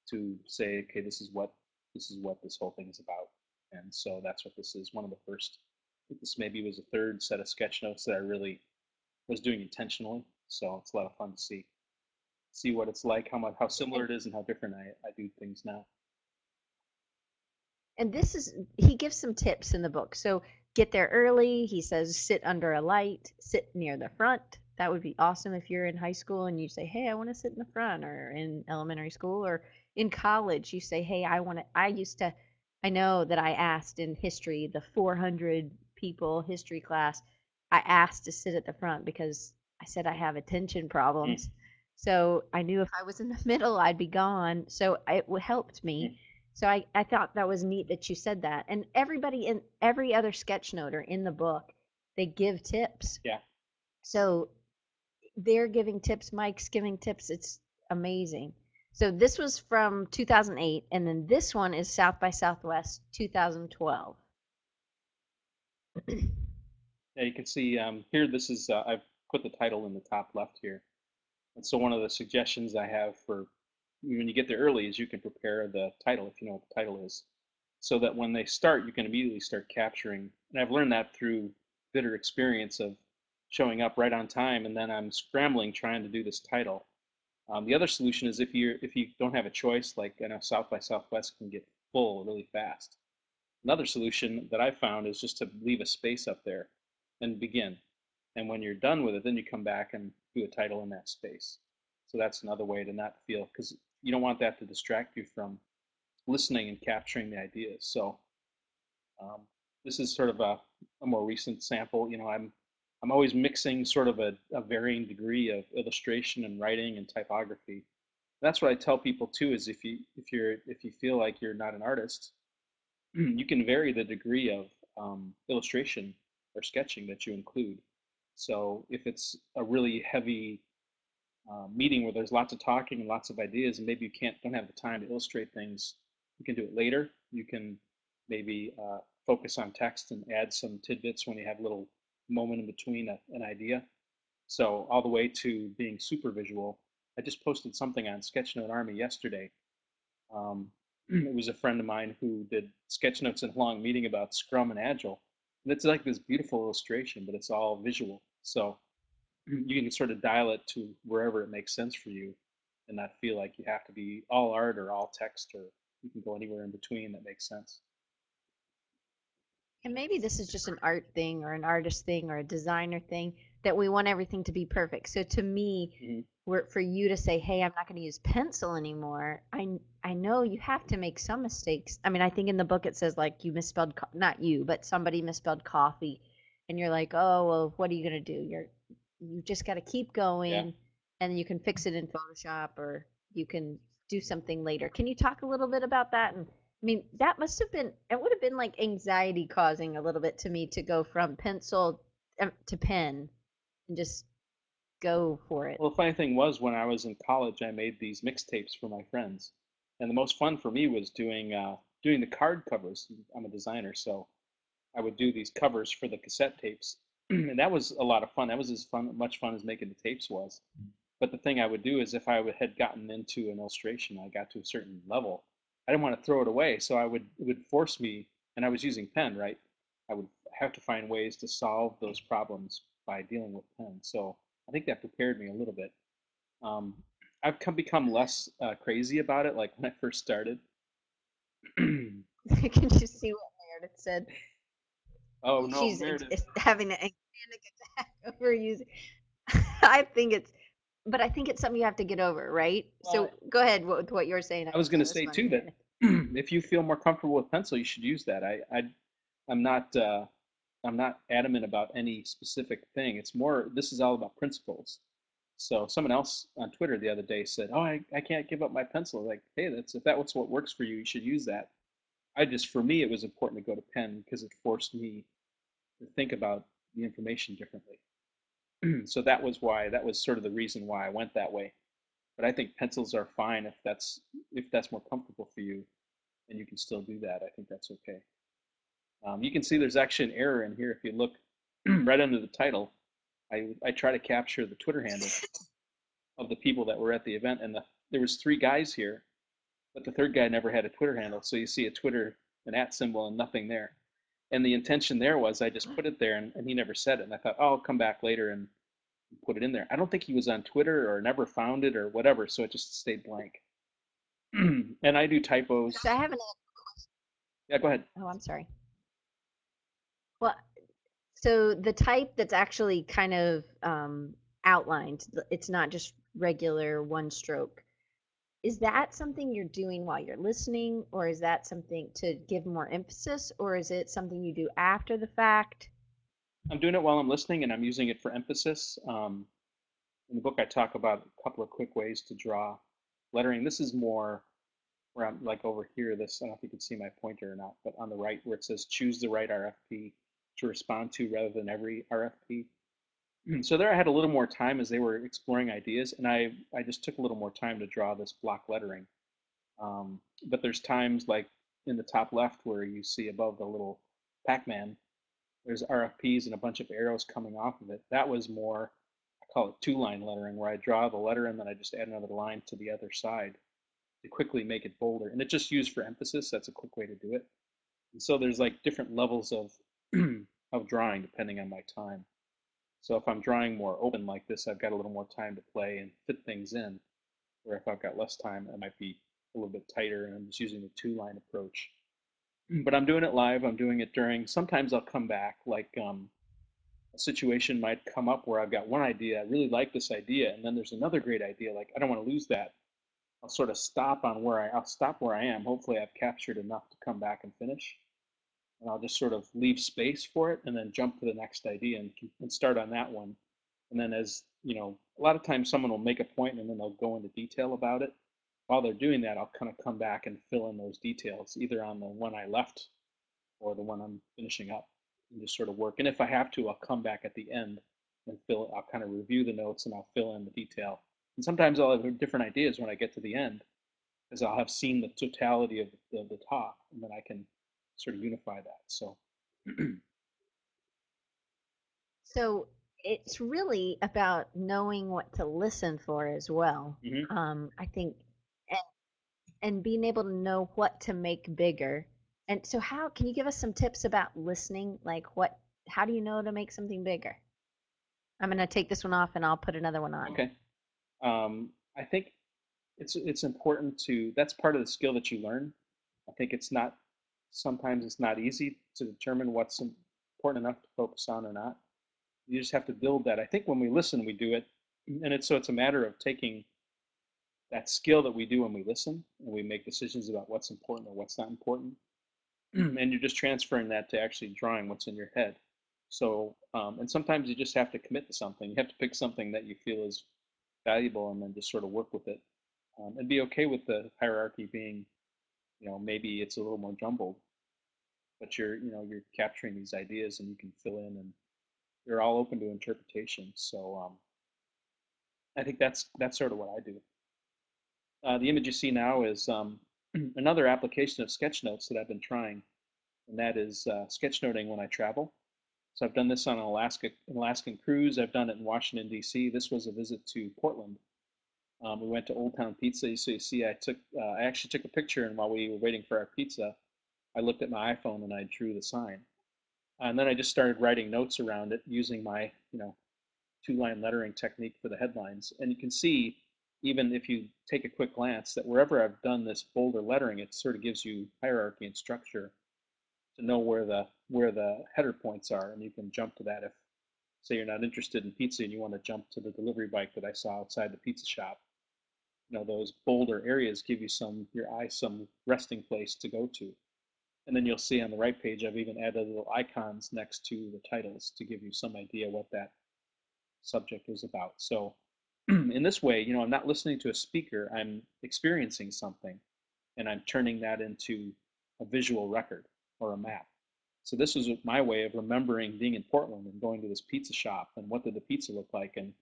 to say, okay, this is what this is what this whole thing is about. And so that's what this is. One of the first. This maybe was the third set of sketch notes that I really was doing intentionally. So it's a lot of fun to see see what it's like, how much how similar it is, and how different I, I do things now. And this is he gives some tips in the book. So get there early. He says sit under a light, sit near the front. That would be awesome if you're in high school and you say, "Hey, I want to sit in the front," or in elementary school or in college, you say, "Hey, I want to." I used to. I know that I asked in history, the 400 people history class, I asked to sit at the front because I said I have attention Mm, problems. So I knew if I was in the middle, I'd be gone. So it helped mm, me. So I, I thought that was neat that you said that. And everybody in every other sketch noter in the book, they give tips. Yeah. So they're giving tips, Mike's giving tips. It's amazing. So this was from 2008, and then this one is South by Southwest 2012. Yeah, you can see um, here. This is uh, I've put the title in the top left here. And so one of the suggestions I have for when you get there early is you can prepare the title if you know what the title is, so that when they start, you can immediately start capturing. And I've learned that through bitter experience of showing up right on time, and then I'm scrambling trying to do this title. Um, the other solution is if you if you don't have a choice, like I know South by Southwest can get full really fast. Another solution that I found is just to leave a space up there and begin. And when you're done with it, then you come back and do a title in that space. So that's another way to not feel because you don't want that to distract you from listening and capturing the ideas. So um, this is sort of a, a more recent sample. You know, I'm I'm always mixing sort of a, a varying degree of illustration and writing and typography. That's what I tell people too. Is if you if you're if you feel like you're not an artist, you can vary the degree of um, illustration or sketching that you include. So if it's a really heavy uh, meeting where there's lots of talking and lots of ideas, and maybe you can't don't have the time to illustrate things, you can do it later. You can maybe uh, focus on text and add some tidbits when you have a little moment in between a, an idea. So all the way to being super visual. I just posted something on Sketchnote Army yesterday. Um, it was a friend of mine who did sketch notes in a long meeting about Scrum and Agile. And it's like this beautiful illustration, but it's all visual. So you can sort of dial it to wherever it makes sense for you and not feel like you have to be all art or all text or you can go anywhere in between that makes sense. And maybe this is just an art thing or an artist thing or a designer thing that we want everything to be perfect. So to me, Mhm. Where for you to say, "Hey, I'm not going to use pencil anymore," I I know you have to make some mistakes. I mean, I think in the book it says like you misspelled co- not you, but somebody misspelled coffee, and you're like, "Oh, well, what are you going to do?" You're you just got to keep going, and you can fix it in Photoshop or you can do something later. Can you talk a little bit about that? And I mean, that must have been it would have been like anxiety causing a little bit to me to go from pencil um, to pen and just go for it. Well, the funny thing was, when I was in college, I made these mixtapes for my friends, and the most fun for me was doing uh, doing the card covers. I'm a designer, so I would do these covers for the cassette tapes, and that was a lot of fun. That was as fun, much fun as making the tapes was. But the thing I would do is, if I would, had gotten into an illustration, I got to a certain level, I didn't want to throw it away, so I would it would force me, and I was using pen, right? I would have to find ways to solve those problems by dealing with pen. So I think that prepared me a little bit. Um, I've come become less uh, crazy about it. Like when I first started. Can you see what Meredith said? oh no, She's Meredith. having an panic attack over using. I think it's, but I think it's something you have to get over, right? so go ahead with what you're saying. I was going to say too that if you feel more comfortable with pencil, you should use that. I, I I'm not uh, I'm not adamant about any specific thing. It's more this is all about principles. So someone else on Twitter the other day said, "Oh, I, I can't give up my pencil." Like, hey, that's if that's what works for you, you should use that. I just for me it was important to go to pen because it forced me to think about the information differently. so that was why that was sort of the reason why I went that way. But I think pencils are fine if that's if that's more comfortable for you, and you can still do that. I think that's okay. Um, you can see there's actually an error in here if you look right under the title. I I try to capture the Twitter handle of the people that were at the event, and the, there was three guys here, but the third guy never had a Twitter handle. So you see a Twitter an at symbol and nothing there. And the intention there was I just put it there and, and he never said it. And I thought, oh, I'll come back later and put it in there. I don't think he was on Twitter or never found it or whatever, so it just stayed blank. and I do typos. So I have an. Yeah, go ahead. Oh, I'm sorry. Well, so the type that's actually kind of um, outlined, it's not just regular one stroke. Is that something you're doing while you're listening, or is that something to give more emphasis, or is it something you do after the fact? I'm doing it while I'm listening, and I'm using it for emphasis. Um, in the book, I talk about a couple of quick ways to draw lettering. This is more like over here. This I don't know if you can see my pointer or not, but on the right where it says choose the right RFP to respond to rather than every RFP. So there I had a little more time as they were exploring ideas, and I I just took a little more time to draw this block lettering. Um, but there's times like in the top left where you see above the little Pac-Man there's RFPs and a bunch of arrows coming off of it. That was more, I call it two line lettering, where I draw the letter and then I just add another line to the other side to quickly make it bolder. And it's just used for emphasis. That's a quick way to do it. And so there's like different levels of of drawing depending on my time. So if I'm drawing more open like this, I've got a little more time to play and fit things in. Or if I've got less time, it might be a little bit tighter and I'm just using the two line approach but I'm doing it live. I'm doing it during. Sometimes I'll come back, like um, a situation might come up where I've got one idea, I really like this idea, and then there's another great idea. Like I don't want to lose that. I'll sort of stop on where I. I'll stop where I am. Hopefully, I've captured enough to come back and finish, and I'll just sort of leave space for it, and then jump to the next idea and, and start on that one. And then, as you know, a lot of times someone will make a point and then they'll go into detail about it while they're doing that, I'll kind of come back and fill in those details, either on the one I left or the one I'm finishing up, and just sort of work. And if I have to, I'll come back at the end and fill. I'll kind of review the notes and I'll fill in the detail. And sometimes I'll have different ideas when I get to the end, because I'll have seen the totality of the, the talk, and then I can sort of unify that. So. so it's really about knowing what to listen for as well. Mm-hmm. Um, I think and and being able to know what to make bigger. And so how can you give us some tips about listening? Like what how do you know to make something bigger? I'm going to take this one off and I'll put another one on. Okay. Um, I think it's it's important to that's part of the skill that you learn. I think it's not sometimes it's not easy to determine what's important enough to focus on or not. You just have to build that. I think when we listen, we do it, and it's so it's a matter of taking that skill that we do when we listen and we make decisions about what's important or what's not important. and you're just transferring that to actually drawing what's in your head. So, um, and sometimes you just have to commit to something. You have to pick something that you feel is valuable and then just sort of work with it um, and be okay with the hierarchy being, you know, maybe it's a little more jumbled, but you're, you know, you're capturing these ideas and you can fill in and you're all open to interpretation. So, um, I think that's that's sort of what I do. Uh, the image you see now is um, another application of sketchnotes that I've been trying, and that is uh, sketchnoting when I travel. So I've done this on an Alaska an Alaskan cruise. I've done it in Washington D.C. This was a visit to Portland. Um, we went to Old Town Pizza. So you see, I took uh, I actually took a picture, and while we were waiting for our pizza, I looked at my iPhone and I drew the sign. And then I just started writing notes around it using my you know two-line lettering technique for the headlines. And you can see even if you take a quick glance, that wherever I've done this bolder lettering, it sort of gives you hierarchy and structure to know where the where the header points are, and you can jump to that if, say, you're not interested in pizza and you want to jump to the delivery bike that I saw outside the pizza shop. You know, those bolder areas give you some your eye some resting place to go to. And then you'll see on the right page, I've even added little icons next to the titles to give you some idea what that subject is about. So in this way, you know, I'm not listening to a speaker, I'm experiencing something and I'm turning that into a visual record or a map. So this was my way of remembering being in Portland and going to this pizza shop and what did the pizza look like and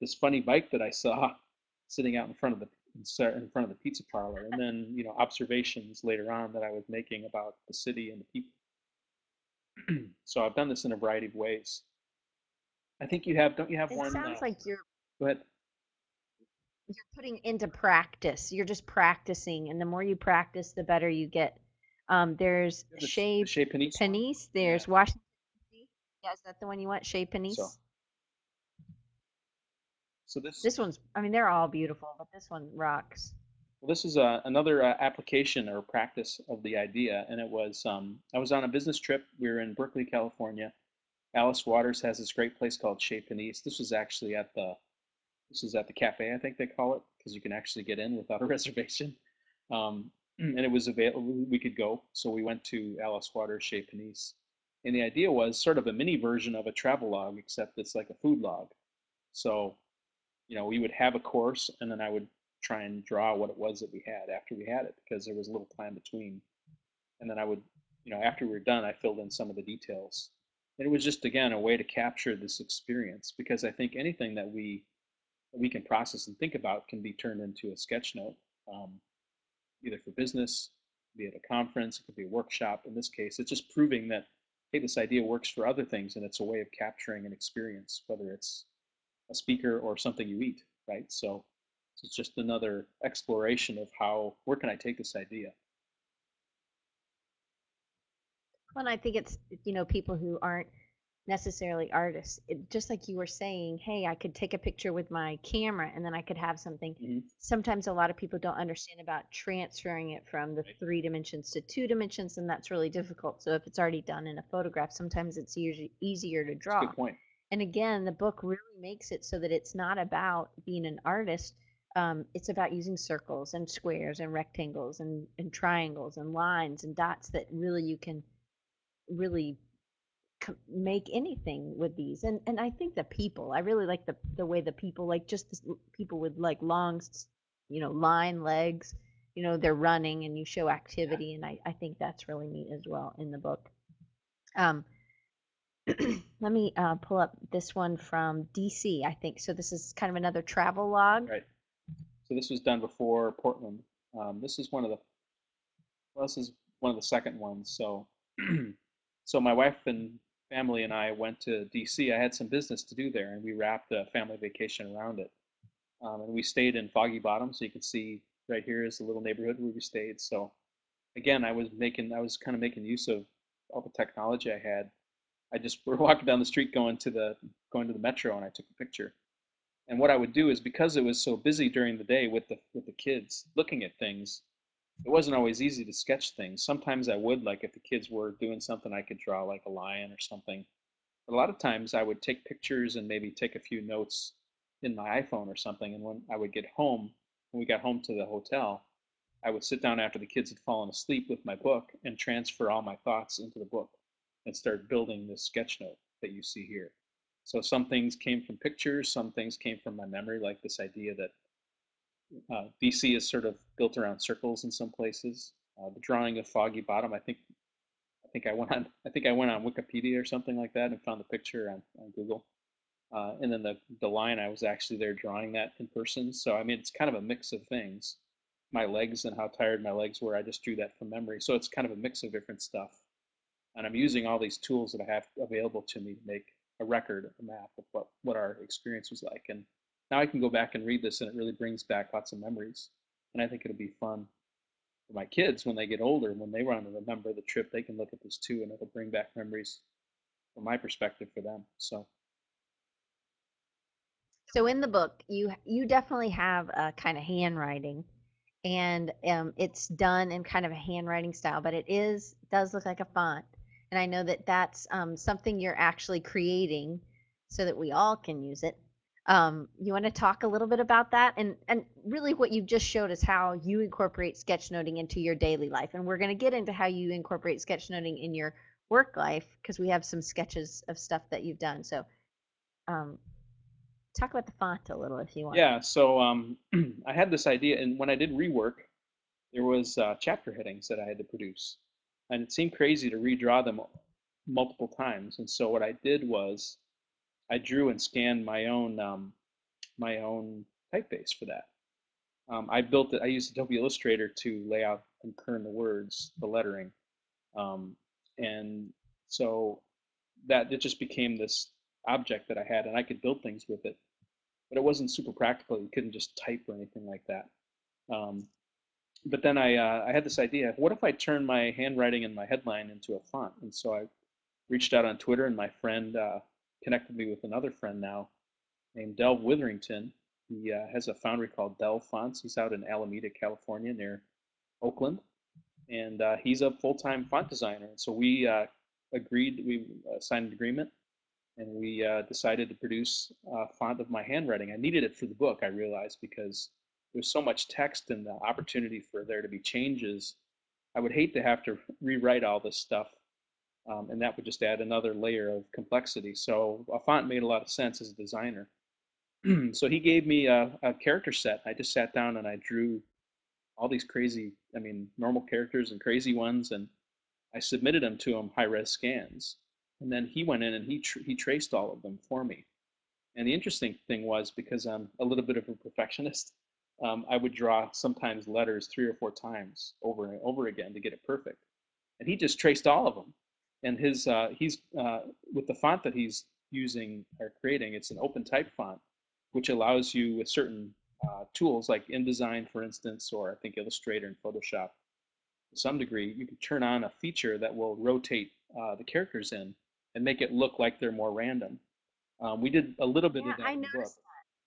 this funny bike that I saw sitting out in front of the in front of the pizza parlor and then you know observations later on that I was making about the city and the people. so I've done this in a variety of ways. I think you have don't you have it one? It sounds uh, like you're. Go ahead you're putting into practice. You're just practicing, and the more you practice, the better you get. Um, there's The, sh- Chez the Panisse? Panisse. Yeah. There's Washington. Yeah, is that the one you want? Chez Panisse. So so this This one's. I mean, they're all beautiful, but this one rocks. Well, this is a, another uh, application or practice of the idea, and it was um, I was on a business trip. We were in Berkeley, California. Alice Waters has this great place called Chez Panisse. This was actually at the this is at the cafe, I think they call it, because you can actually get in without a reservation. Um, and it was available. We could go, so we went to Alice Waters Chez Panisse, and the idea was sort of a mini version of a travel log, except it's like a food log. So, you know, we would have a course, and then I would try and draw what it was that we had after we had it because there was a little time between. And then I would, you know, after we were done, I filled in some of the details. And it was just again a way to capture this experience because I think anything that we we can process and think about can be turned into a sketch note, um, either for business, be it a conference, it could be a workshop. In this case, it's just proving that hey, this idea works for other things, and it's a way of capturing an experience, whether it's a speaker or something you eat, right? So so it's just another exploration of how, where can I take this idea? Well, I think it's you know people who aren't necessarily artists. It, just like you were saying, hey, I could take a picture with my camera and then I could have something. hmm Sometimes a lot of people don't understand about transferring it from the Right. three dimensions to two dimensions, and that's really difficult. So if it's already done in a photograph, sometimes it's usually easier to draw. good point. And again, the book really makes it so that it's not about being an artist. Um, it's about using circles and squares and rectangles and, and triangles and lines and dots that really you can really make anything with these. And and I think the people, I really like the the way the people like just l- people with like long, you know, line legs. You know, they're running and you show activity, and I I think that's really neat as well in the book. Um, let me uh, pull up this one from DC, I think. So this is kind of another travel log. Right. So this was done before Portland. Um, this is one of the, well, this is one of the second ones. So, so my wife and family and I went to DC. I had some business to do there, and we wrapped a family vacation around it. Um, and we stayed in Foggy Bottom, so you can see right here is the little neighborhood where we stayed. So, again, I was making, I was kind of making use of all the technology I had. I just we're walking down the street going to the going to the metro, and I took a picture. And what I would do is because it was so busy during the day with the with the kids looking at things, it wasn't always easy to sketch things. Sometimes I would, like if the kids were doing something, I could draw like a lion or something. But a lot of times I would take pictures and maybe take a few notes in my iPhone or something. And when I would get home, when we got home to the hotel, I would sit down after the kids had fallen asleep with my book and transfer all my thoughts into the book and start building this sketch note that you see here. So some things came from pictures, some things came from my memory, like this idea that uh, DC is sort of built around circles in some places. Uh, the drawing of Foggy Bottom, I think, I think I went on, I think I went on Wikipedia or something like that and found the picture on, on Google. Uh, and then the the line, I was actually there drawing that in person. So I mean, it's kind of a mix of things. My legs and how tired my legs were, I just drew that from memory. So it's kind of a mix of different stuff. And I'm using all these tools that I have available to me to make a record, a map of what, what our experience was like. And now I can go back and read this and it really brings back lots of memories. And I think it'll be fun for my kids when they get older, when they want to remember the trip, they can look at this too and it'll bring back memories from my perspective for them. So So in the book, you you definitely have a kind of handwriting, and um, it's done in kind of a handwriting style, but it is does look like a font. And I know that that's um, something you're actually creating so that we all can use it. Um, you want to talk a little bit about that, and and really what you've just showed us how you incorporate sketchnoting into your daily life, and we're going to get into how you incorporate sketchnoting in your work life because we have some sketches of stuff that you've done. So. Um, talk about the font a little if you want. yeah, so um, I had this idea, and when I did rework, there was uh, chapter headings that I had to produce, and it seemed crazy to redraw them multiple times. And so what I did was I drew and scanned my own um, my own typeface for that. Um, I built it. I used Adobe Illustrator to lay out and kern the words, the lettering, um, and so that it just became this object that I had, and I could build things with it. But it wasn't super practical. You couldn't just type or anything like that. Um, but then I uh, I had this idea. What if I turn my handwriting and my headline into a font? And so I reached out on Twitter, and my friend uh, connected me with another friend now named Delve Withrington. He uh, has a foundry called Delve Fonts. He's out in Alameda, California, near Oakland, and uh, he's a full-time font designer. And so we uh, agreed, we uh, signed an agreement, and we decided to produce a font of my handwriting. I needed it for the book, I realized, because there's so much text and the opportunity for there to be changes. I would hate to have to rewrite all this stuff, um, and that would just add another layer of complexity. So a font made a lot of sense as a designer. so he gave me a, a character set. I just sat down and I drew all these crazy, I mean, normal characters and crazy ones, and I submitted them to him high-res scans. And then he went in and he tr he traced all of them for me. And the interesting thing was because I'm a little bit of a perfectionist, um, I would draw sometimes letters three or four times over and over again to get it perfect. And he just traced all of them. And his uh, he's uh, with the font that he's using or creating, it's an open type font, which allows you with certain uh, tools like InDesign, for instance, or I think Illustrator and Photoshop, to some degree, you can turn on a feature that will rotate uh, the characters in and make it look like they're more random. Um, we did a little bit Yeah, of that I in the book. noticed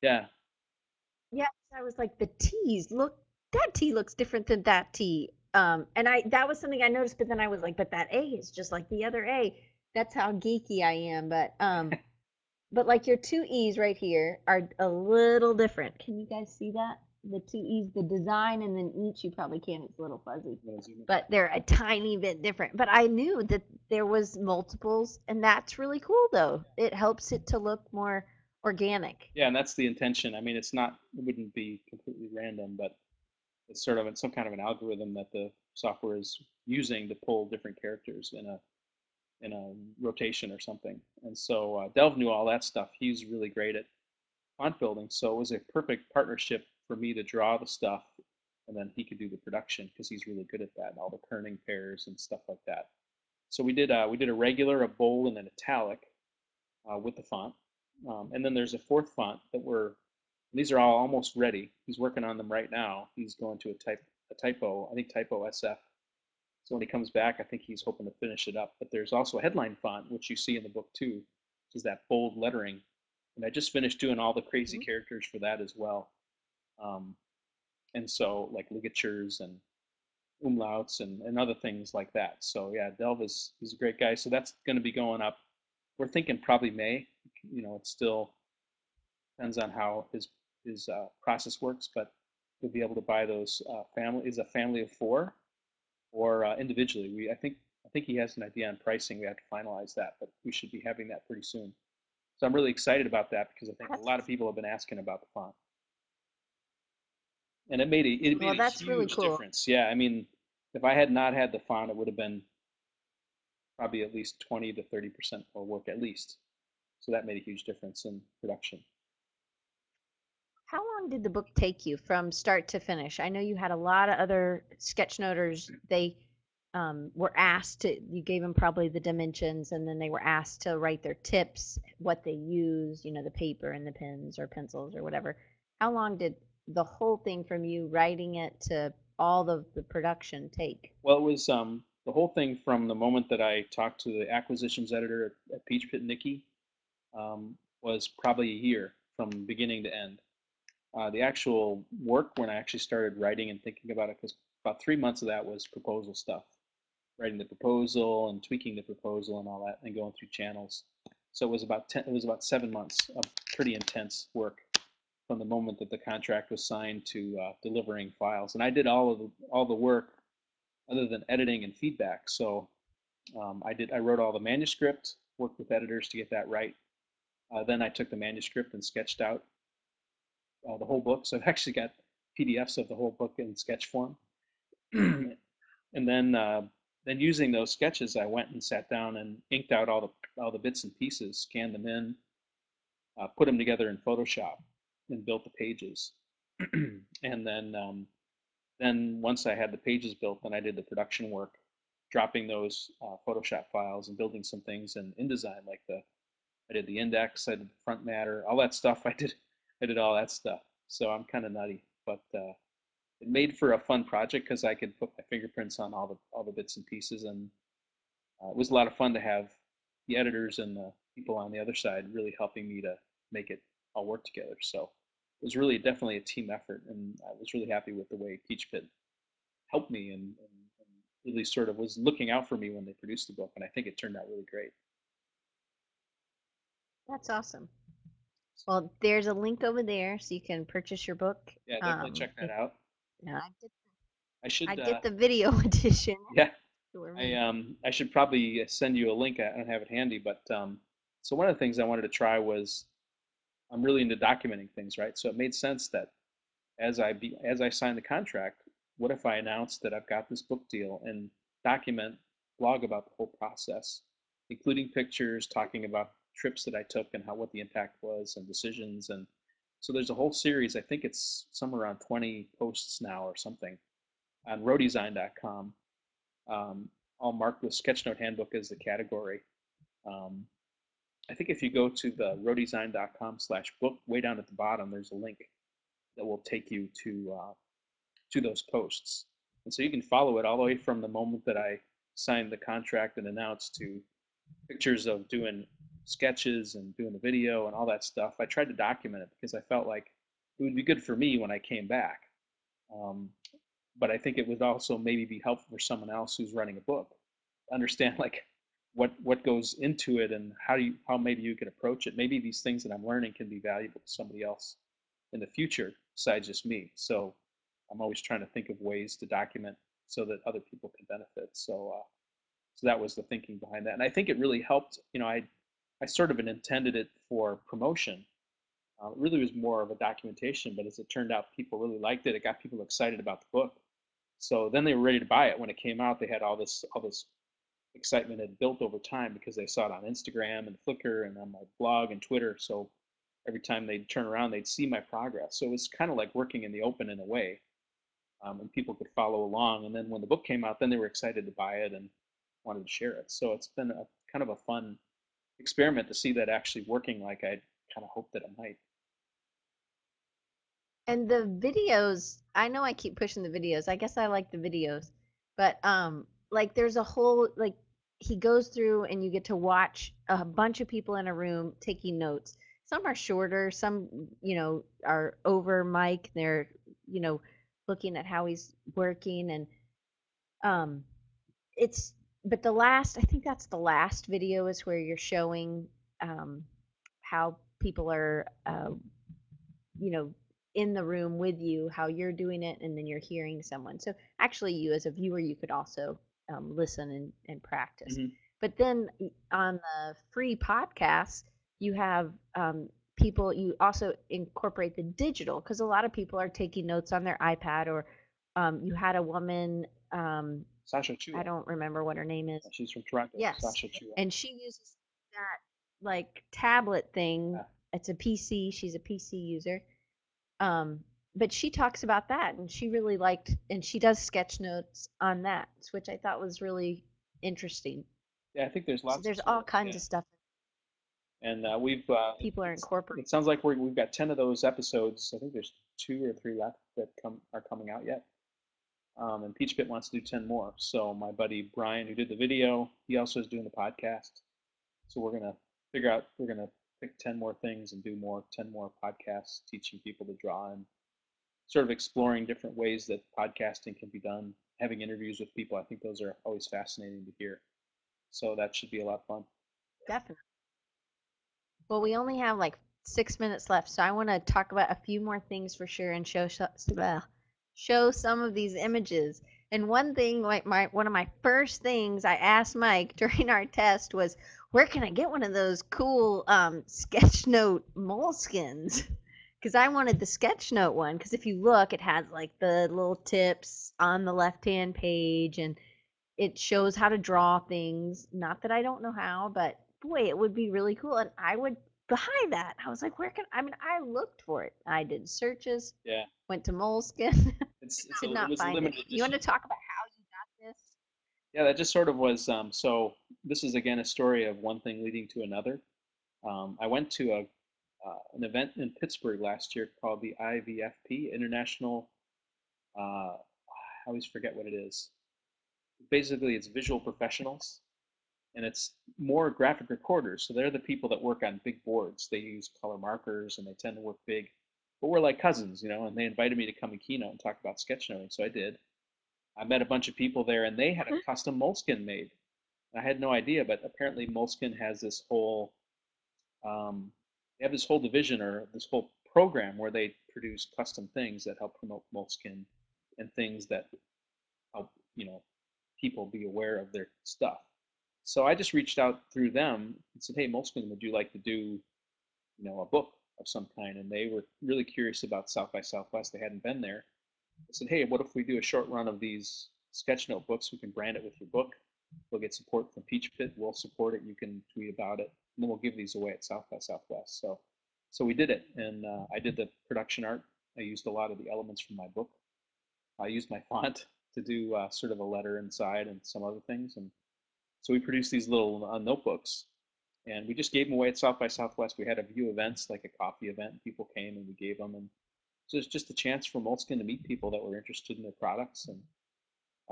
Yeah, Yes, I was like, the T's look that T looks different than that T. Um, and I that was something I noticed, but then I was like, but that A is just like the other A. That's how geeky I am. But um, but like your two E's right here are a little different. Can you guys see that? The two E's, the design, and then each you probably can. It's a little fuzzy, I'm gonna zoom in. but they're a tiny bit different. But I knew that there was multiples, and that's really cool though. It helps it to look more organic. Yeah, and that's the intention. I mean, it's not, it wouldn't be completely random, but it's sort of some kind of an algorithm that the software is using to pull different characters in a in a rotation or something. And so uh, Delve knew all that stuff. He's really great at font building, so it was a perfect partnership for me to draw the stuff, and then he could do the production because he's really good at that, and all the kerning pairs and stuff like that. So we did uh, we did a regular, a bold, and an italic uh, with the font, um, and then there's a fourth font that we're these are all almost ready. He's working on them right now. He's going to a type a typo, I think typo SF. So when he comes back, I think he's hoping to finish it up. But there's also a headline font, which you see in the book too, which is that bold lettering. And I just finished doing all the crazy Mhm. characters for that as well. Um, and so like ligatures and umlauts and, and other things like that. So yeah, Delve is he's a great guy. So that's going to be going up. We're thinking probably May. You know, it still depends on how his his uh, process works, but you'll be able to buy those uh, family is a family of four or uh, individually. We I think I think he has an idea on pricing. We have to finalize that, but we should be having that pretty soon. So I'm really excited about that because I think a lot of people have been asking about the font, and it made a it well, made a that's really huge cool. difference. Yeah, I mean, if I had not had the font, it would have been probably at least 20 to 30 percent more work at least. So that made a huge difference in production. How long did the book take you from start to finish? I know you had a lot of other sketchnoters. They um, were asked to, you gave them probably the dimensions, and then they were asked to write their tips, what they use, you know, the paper and the pens or pencils or whatever. How long did the whole thing from you writing it to all of the production take? Well, it was um, the whole thing from the moment that I talked to the acquisitions editor at, at Peachpit Nikki um, was probably a year from beginning to end. Uh, the actual work when I actually started writing and thinking about it, because about three months of that was proposal stuff, writing the proposal and tweaking the proposal and all that, and going through channels. So it was about ten, it was about seven months of pretty intense work from the moment that the contract was signed to uh, delivering files. And I did all of the, all the work other than editing and feedback. So um, I did I wrote all the manuscript, worked with editors to get that right. Uh, then I took the manuscript and sketched out uh, the whole book. So I've actually got PDFs of the whole book in sketch form. and then uh, then using those sketches, I went and sat down and inked out all the all the bits and pieces, scanned them in, uh, put them together in Photoshop, and built the pages. and then um, then once I had the pages built, then I did the production work, dropping those uh, Photoshop files and building some things in InDesign, like the I did the index, I did the front matter, all that stuff. I did I did all that stuff. So I'm kind of nutty, but uh, it made for a fun project because I could put my fingerprints on all the all the bits and pieces, and uh, it was a lot of fun to have the editors and the people on the other side really helping me to make it all work together. So it was really definitely a team effort, and I was really happy with the way Peachpit helped me and, and, and really sort of was looking out for me when they produced the book, and I think it turned out really great. That's awesome. Well, there's a link over there so you can purchase your book. Yeah, definitely Um, check that out. yeah, I did, I should I uh, did the video edition. yeah, I um I should probably send you a link. I don't have it handy, but um so one of the things I wanted to try was I'm really into documenting things, right? So it made sense that as I be as I signed the contract, what if I announced that I've got this book deal and document, blog about the whole process, including pictures, talking about trips that I took and how what the impact was and decisions and so there's a whole series. I think it's somewhere around 20 posts now or something on rohdesign.com, um, all marked with Sketchnote Handbook as the category. Um, I think if you go to the rohdesign.com slash book, way down at the bottom, there's a link that will take you to uh, to those posts. And so you can follow it all the way from the moment that I signed the contract and announced to pictures of doing sketches and doing the video and all that stuff. I tried to document it because I felt like it would be good for me when I came back. Um, but I think it would also maybe be helpful for someone else who's running a book understand like what what goes into it and how you how maybe you can approach it. Maybe these things that I'm learning can be valuable to somebody else in the future besides just me. So I'm always trying to think of ways to document so that other people can benefit. So uh, so that was the thinking behind that, and I think it really helped. You know, I I sort of intended it for promotion. Uh, it really was more of a documentation, but as it turned out, people really liked it. It got people excited about the book. So then they were ready to buy it when it came out. They had all this all this excitement had built over time because they saw it on Instagram and Flickr and on my blog and Twitter. So every time they'd turn around, they'd see my progress. So it was kind of like working in the open in a way, um, and people could follow along. And then when the book came out, then they were excited to buy it and wanted to share it. So it's been a kind of a fun experiment to see that actually working like I kind of hoped that it might. And the videos, I know I keep pushing the videos. I guess I like the videos. But um like there's a whole like he goes through and you get to watch a bunch of people in a room taking notes. Some are shorter, some you know are over mic. They're you know looking at how he's working and um it's but the last I think that's the last video is where you're showing um how people are uh you know in the room with you how you're doing it and then you're hearing someone. So actually you as a viewer you could also um, listen and, and practice. Hmm but then on the free podcast you have um, people you also incorporate the digital because a lot of people are taking notes on their ipad or um, you had a woman Sacha i don't remember what her name is she's from Toronto. yes Sacha Chua. and she uses that like tablet thing Yeah. it's a pc she's a pc user um but she talks about that and she really liked and she does sketch notes on that which i thought was really interesting Yeah, I think there's so lots. there's to all it. kinds Yeah. of stuff And uh, we've uh, people are incorporating it sounds like we're, we've got ten of those episodes. I think there's two or three left that come are coming out yet. Um, and Peachpit wants to do ten more. So my buddy Brian, who did the video, he also is doing the podcast. So we're gonna figure out we're gonna pick ten more things and do more ten more podcasts teaching people to draw and sort of exploring different ways that podcasting can be done. Having interviews with people, I think those are always fascinating to hear. So that should be a lot of fun. definitely well we only have like six minutes left so i want to talk about a few more things for sure and show sh- show some of these images and one thing like my one of my first things i asked mike during our test was where can i get one of those cool um, sketch note Moleskines because i wanted the sketch note one because if you look it has like the little tips on the left hand page and it shows how to draw things. Not that I don't know how, but boy, it would be really cool. And I would buy that. I was like, where can I mean I looked for it. I did searches, Yeah, went to Moleskine, it's, it's a, it not a find it. You want to talk about how you got this? Yeah, that just sort of was. Um, so this is again a story of one thing leading to another. Um, I went to a uh, an event in Pittsburgh last year called the IFVP International uh, I always forget what it is. Basically, it's visual professionals, and it's more graphic recorders. So they're the people that work on big boards. They use color markers, and they tend to work big. But we're like cousins, you know. And they invited me to come and keynote and talk about sketchnoting, so I did. I met a bunch of people there, and they had a custom Moleskine made. I had no idea, but apparently Moleskine has this whole um, they have this whole division or this whole program where they produce custom things that help promote Moleskine and things that help you know people be aware of their stuff. So I just reached out through them and said, "Hey, Moleskine, would you like to do you know a book of some kind?" And they were really curious about South by Southwest. They hadn't been there. I said, "Hey, what if we do a short run of these sketch notebooks? We can brand it with your book. We'll get support from Peachpit. We'll support it. You can tweet about it, and then we'll give these away at South by Southwest." So, so we did it, and uh, I did the production art. I used a lot of the elements from my book. I used my font to do uh, sort of a letter inside and some other things, and so we produced these little uh, notebooks, and we just gave them away at South by Southwest. We had a few events, like a coffee event, people came and we gave them, and so it's just a chance for Moleskine to meet people that were interested in their products and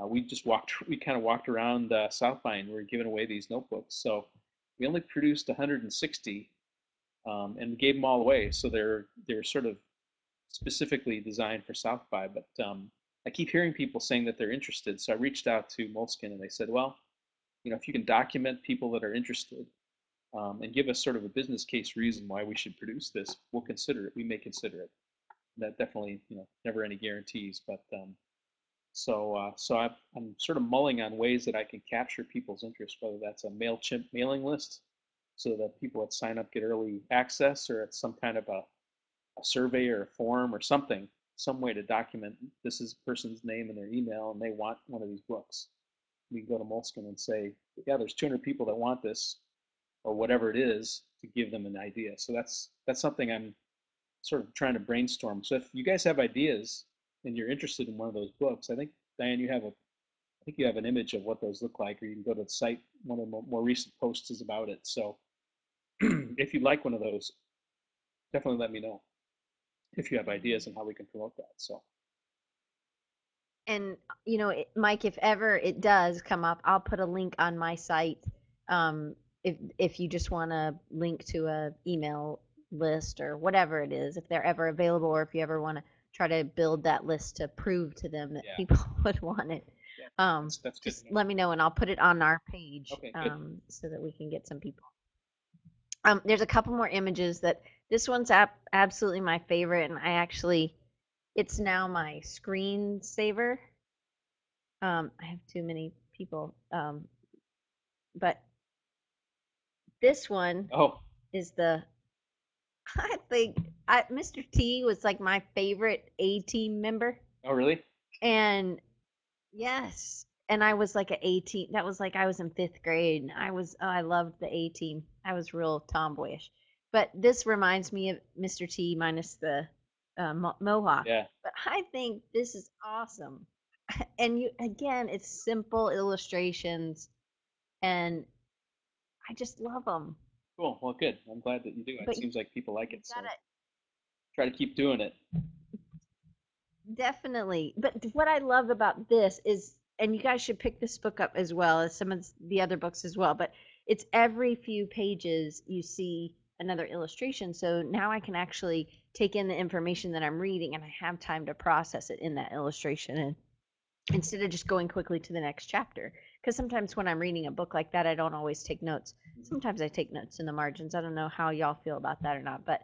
uh, we just walked, we kind of walked around uh, South by and we were giving away these notebooks. So we only produced 160 um, and gave them all away. So they're they're sort of specifically designed for South by. But um, I keep hearing people saying that they're interested. So I reached out to Moleskine and they said, well, you know, if you can document people that are interested um, and give us sort of a business case reason why we should produce this, we'll consider it. We may consider it. That definitely, you know, never any guarantees, but um, so, uh, so I, am sort of mulling on ways that I can capture people's interest, whether that's a MailChimp mailing list so that people that sign up get early access or it's some kind of a, a survey or a form or something, some way to document this is a person's name and their email and they want one of these books. We can go to Moleskine and say, yeah, there's 200 people that want this or whatever it is to give them an idea. So that's that's something I'm sort of trying to brainstorm. So if you guys have ideas and you're interested in one of those books, I think Diane, you have a, I think you have an image of what those look like, or you can go to the site. One of the more recent posts is about it. So if you like one of those, definitely let me know if you have ideas on how we can promote that. So. And you know, Mike, if ever it does come up, I'll put a link on my site. Um, if if you just want to link to a email list or whatever it is, if they're ever available, or if you ever want to try to build that list to prove to them that Yeah. people would want it. Yeah, Um, That's, that's just let me know and I'll put it on our page Okay, um, so that we can get some people. Um, there's a couple more images that this one's ab- absolutely my favorite, and I actually, it's now my screensaver. Um, I have too many people, um, but this one Oh, is the I think I, Mr. T was like my favorite A team member. oh, really? And yes, and I was like an A team. That was like I was in fifth grade, and I was oh, I loved the A team. I was real tomboyish. But this reminds me of Mr. T minus the uh, mo- mohawk. Yeah. But I think this is awesome. And you again, it's simple illustrations, and I just love them. Cool. Well, good. I'm glad that you do. It But you- seems like people like it. So Gotta try to keep doing it. Definitely. But what I love about this is, and you guys should pick this book up as well as some of the other books as well, but it's every few pages you see another illustration. So now I can actually take in the information that I'm reading and I have time to process it in that illustration and instead of just going quickly to the next chapter. Because sometimes when I'm reading a book like that, I don't always take notes. Sometimes I take notes in the margins. I don't know how y'all feel about that or not, but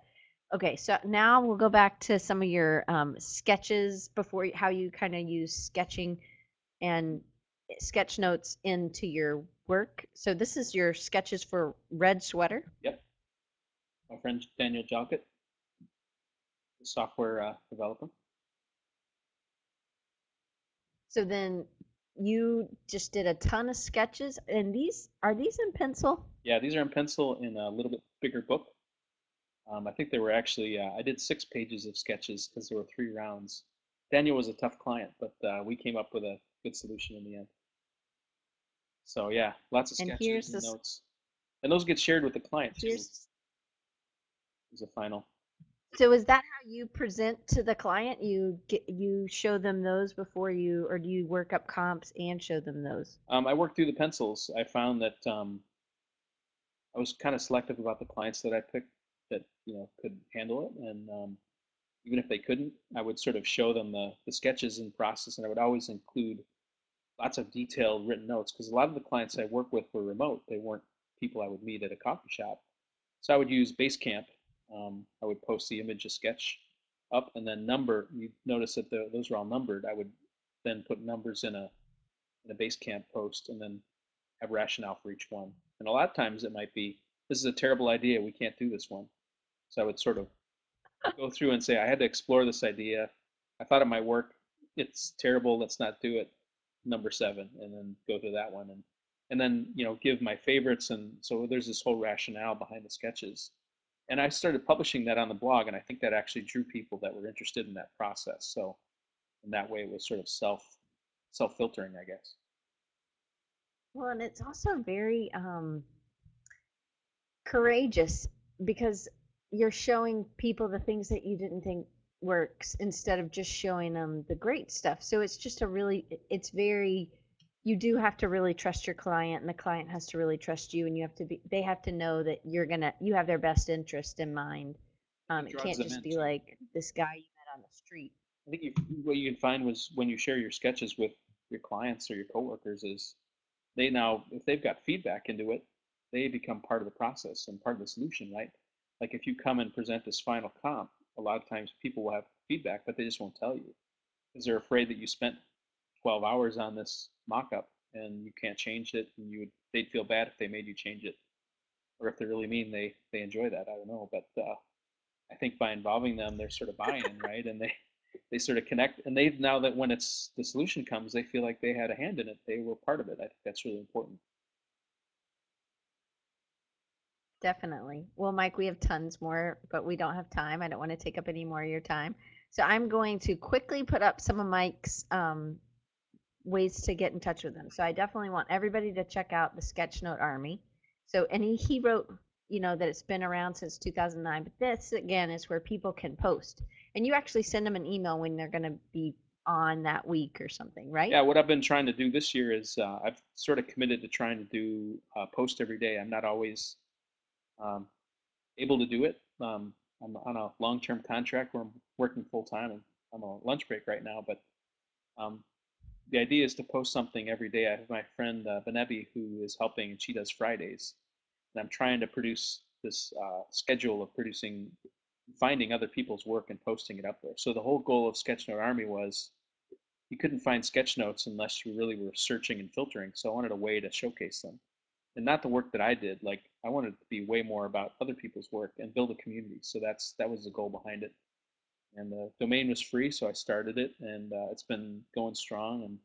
Okay, so now we'll go back to some of your um, sketches before how you kind of use sketching and sketch notes into your work. So this is your sketches for Red Sweater. Yep. My friend Daniel the software uh, developer. So then you just did a ton of sketches, and these are these in pencil? Yeah, these are in pencil in a little bit bigger book. Um, I think they were actually, uh, I did six pages of sketches because there were three rounds. Daniel was a tough client, but uh, we came up with a good solution in the end. So yeah, lots of And sketches here's and this- notes. And those get shared with the client too, Here's a final. So is that how you present to the client? You get you show them those before you, or do you work up comps and show them those? Um, I worked through the pencils. I found that um, I was kind of selective about the clients that I picked that you know could handle it, and um, even if they couldn't, I would sort of show them the the sketches in process, and I would always include lots of detailed written notes because a lot of the clients I work with were remote. They weren't people I would meet at a coffee shop. So I would use Basecamp. Um, I would post the image of sketch up and then number. You notice that the, those are all numbered. I would then put numbers in a in a Basecamp post and then have rationale for each one. And a lot of times it might be, this is a terrible idea. We can't do this one. So I would sort of go through and say, I had to explore this idea. I thought it might work. It's terrible. Let's not do it number seven and then go to that one and and then you know give my favorites and so there's this whole rationale behind the sketches and i started publishing that on the blog and i think that actually drew people that were interested in that process so in that way it was sort of self self filtering i guess Well, and it's also very um, courageous because you're showing people the things that you didn't think works instead of just showing them the great stuff. So it's just a really, it's very, you do have to really trust your client and the client has to really trust you and you have to be, they have to know that you're gonna, you have their best interest in mind. Um, it it can't just in be like this guy you met on the street. i think you, what you can find was when you share your sketches with your clients or your coworkers is they now if they've got feedback into it they become part of the process and part of the solution right like if you come and present this final comp a lot of times people will have feedback but they just won't tell you because they're afraid that you spent 12 hours on this mock-up and you can't change it and you would they'd feel bad if they made you change it or if they're really mean they they enjoy that i don't know but uh, i think by involving them they're sort of buy-in right and they they sort of connect and they now that when it's the solution comes they feel like they had a hand in it they were part of it i think that's really important Definitely. Well, Mike, we have tons more, but we don't have time. I don't want to take up any more of your time. So I'm going to quickly put up some of Mike's um, ways to get in touch with him. So I definitely want everybody to check out the Sketchnote Army. So and he, he wrote, you know, that it's been around since 2009, but this again is where people can post. And you actually send them an email when they're going to be on that week or something, right? yeah what i've been trying to do this year is uh, i've sort of committed to trying to do a post every day i'm not always um, able to do it um, i'm on a long-term contract where i'm working full-time and i'm on lunch break right now but um, the idea is to post something every day. I have my friend uh, Binaebi who is helping, and she does Fridays. And I'm trying to produce this uh, schedule of producing, finding other people's work and posting it up there. So the whole goal of Sketchnote Army was you couldn't find sketch notes unless you really were searching and filtering. So I wanted a way to showcase them, and not the work that I did. Like I wanted to be way more about other people's work and build a community. So that's that was the goal behind it and the domain was free, so I started it, and uh, it's been going strong. And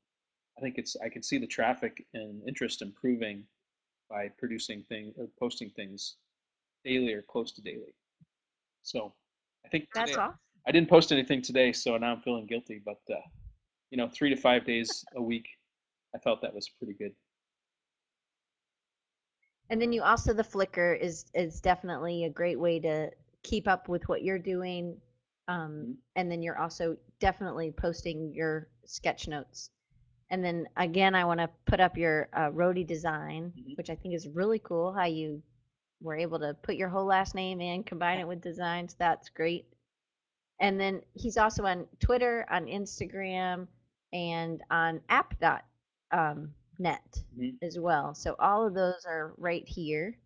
I think it's I can see the traffic and interest improving by producing things or posting things daily or close to daily. So I think That's today awesome. I didn't post anything today, so now I'm feeling guilty. But uh, you know, three to five days a week, I felt that was pretty good. And then you also the Flickr is is definitely a great way to keep up with what you're doing. Um, Mhm. and then you're also definitely posting your sketch notes. And then again, I want to put up your uh, rohdesign, Mhm. which I think is really cool. How you were able to put your whole last name in, combine it with designs. That's great. And then he's also on Twitter, on Instagram, and on app dot um, net Mhm. as well. So all of those are right here.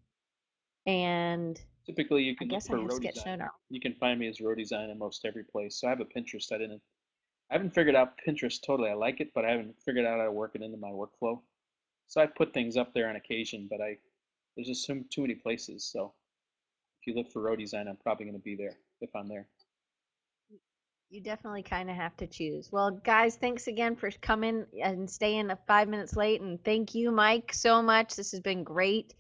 And Typically, you I can look guess I for have rohdesign. Sketchnote. You can find me as rohdesign in most every place. So I have a Pinterest. I didn't I haven't figured out Pinterest totally. I like it, but I haven't figured out how to work it into my workflow. So I put things up there on occasion, but I there's just too, too many places. So if you look for rohdesign, I'm probably going to be there if I'm there. You definitely kind of have to choose. Well, guys, thanks again for coming and staying five minutes late. And thank you, Mike, so much. This has been great.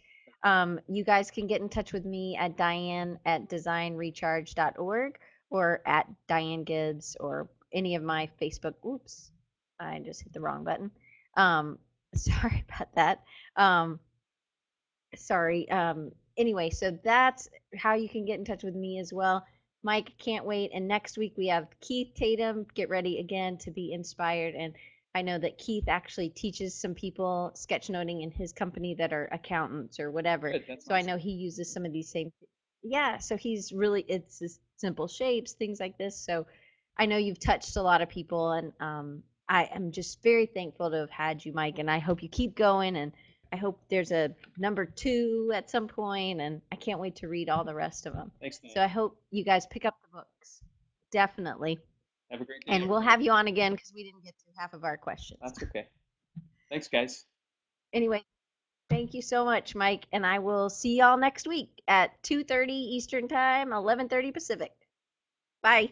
Um, you guys can get in touch with me at Diane at designrecharge.org or at Diane Gibbs or any of my Facebook. Oops, I just hit the wrong button. Um, sorry about that. Um, sorry. Um, anyway, so that's how you can get in touch with me as well. Mike, can't wait. And next week we have Keith Tatum. Get ready again to be inspired. And I know that Keith actually teaches some people sketchnoting in his company that are accountants or whatever. Good, So I know he uses some of these same. Yeah, so he's really it's just simple shapes, things like this. So I know you've touched a lot of people, and um, I am just very thankful to have had you, Mike. And I hope you keep going. And I hope there's a number two at some point, and I can't wait to read all the rest of them. Thanks, Dan. So I hope you guys pick up the books. Definitely. Have a great day. And we'll have you on again because we didn't get to half of our questions. That's okay. Thanks, guys. Anyway, thank you so much, Mike. And I will see y'all next week at 2.30 Eastern Time, 11.30 Pacific. Bye.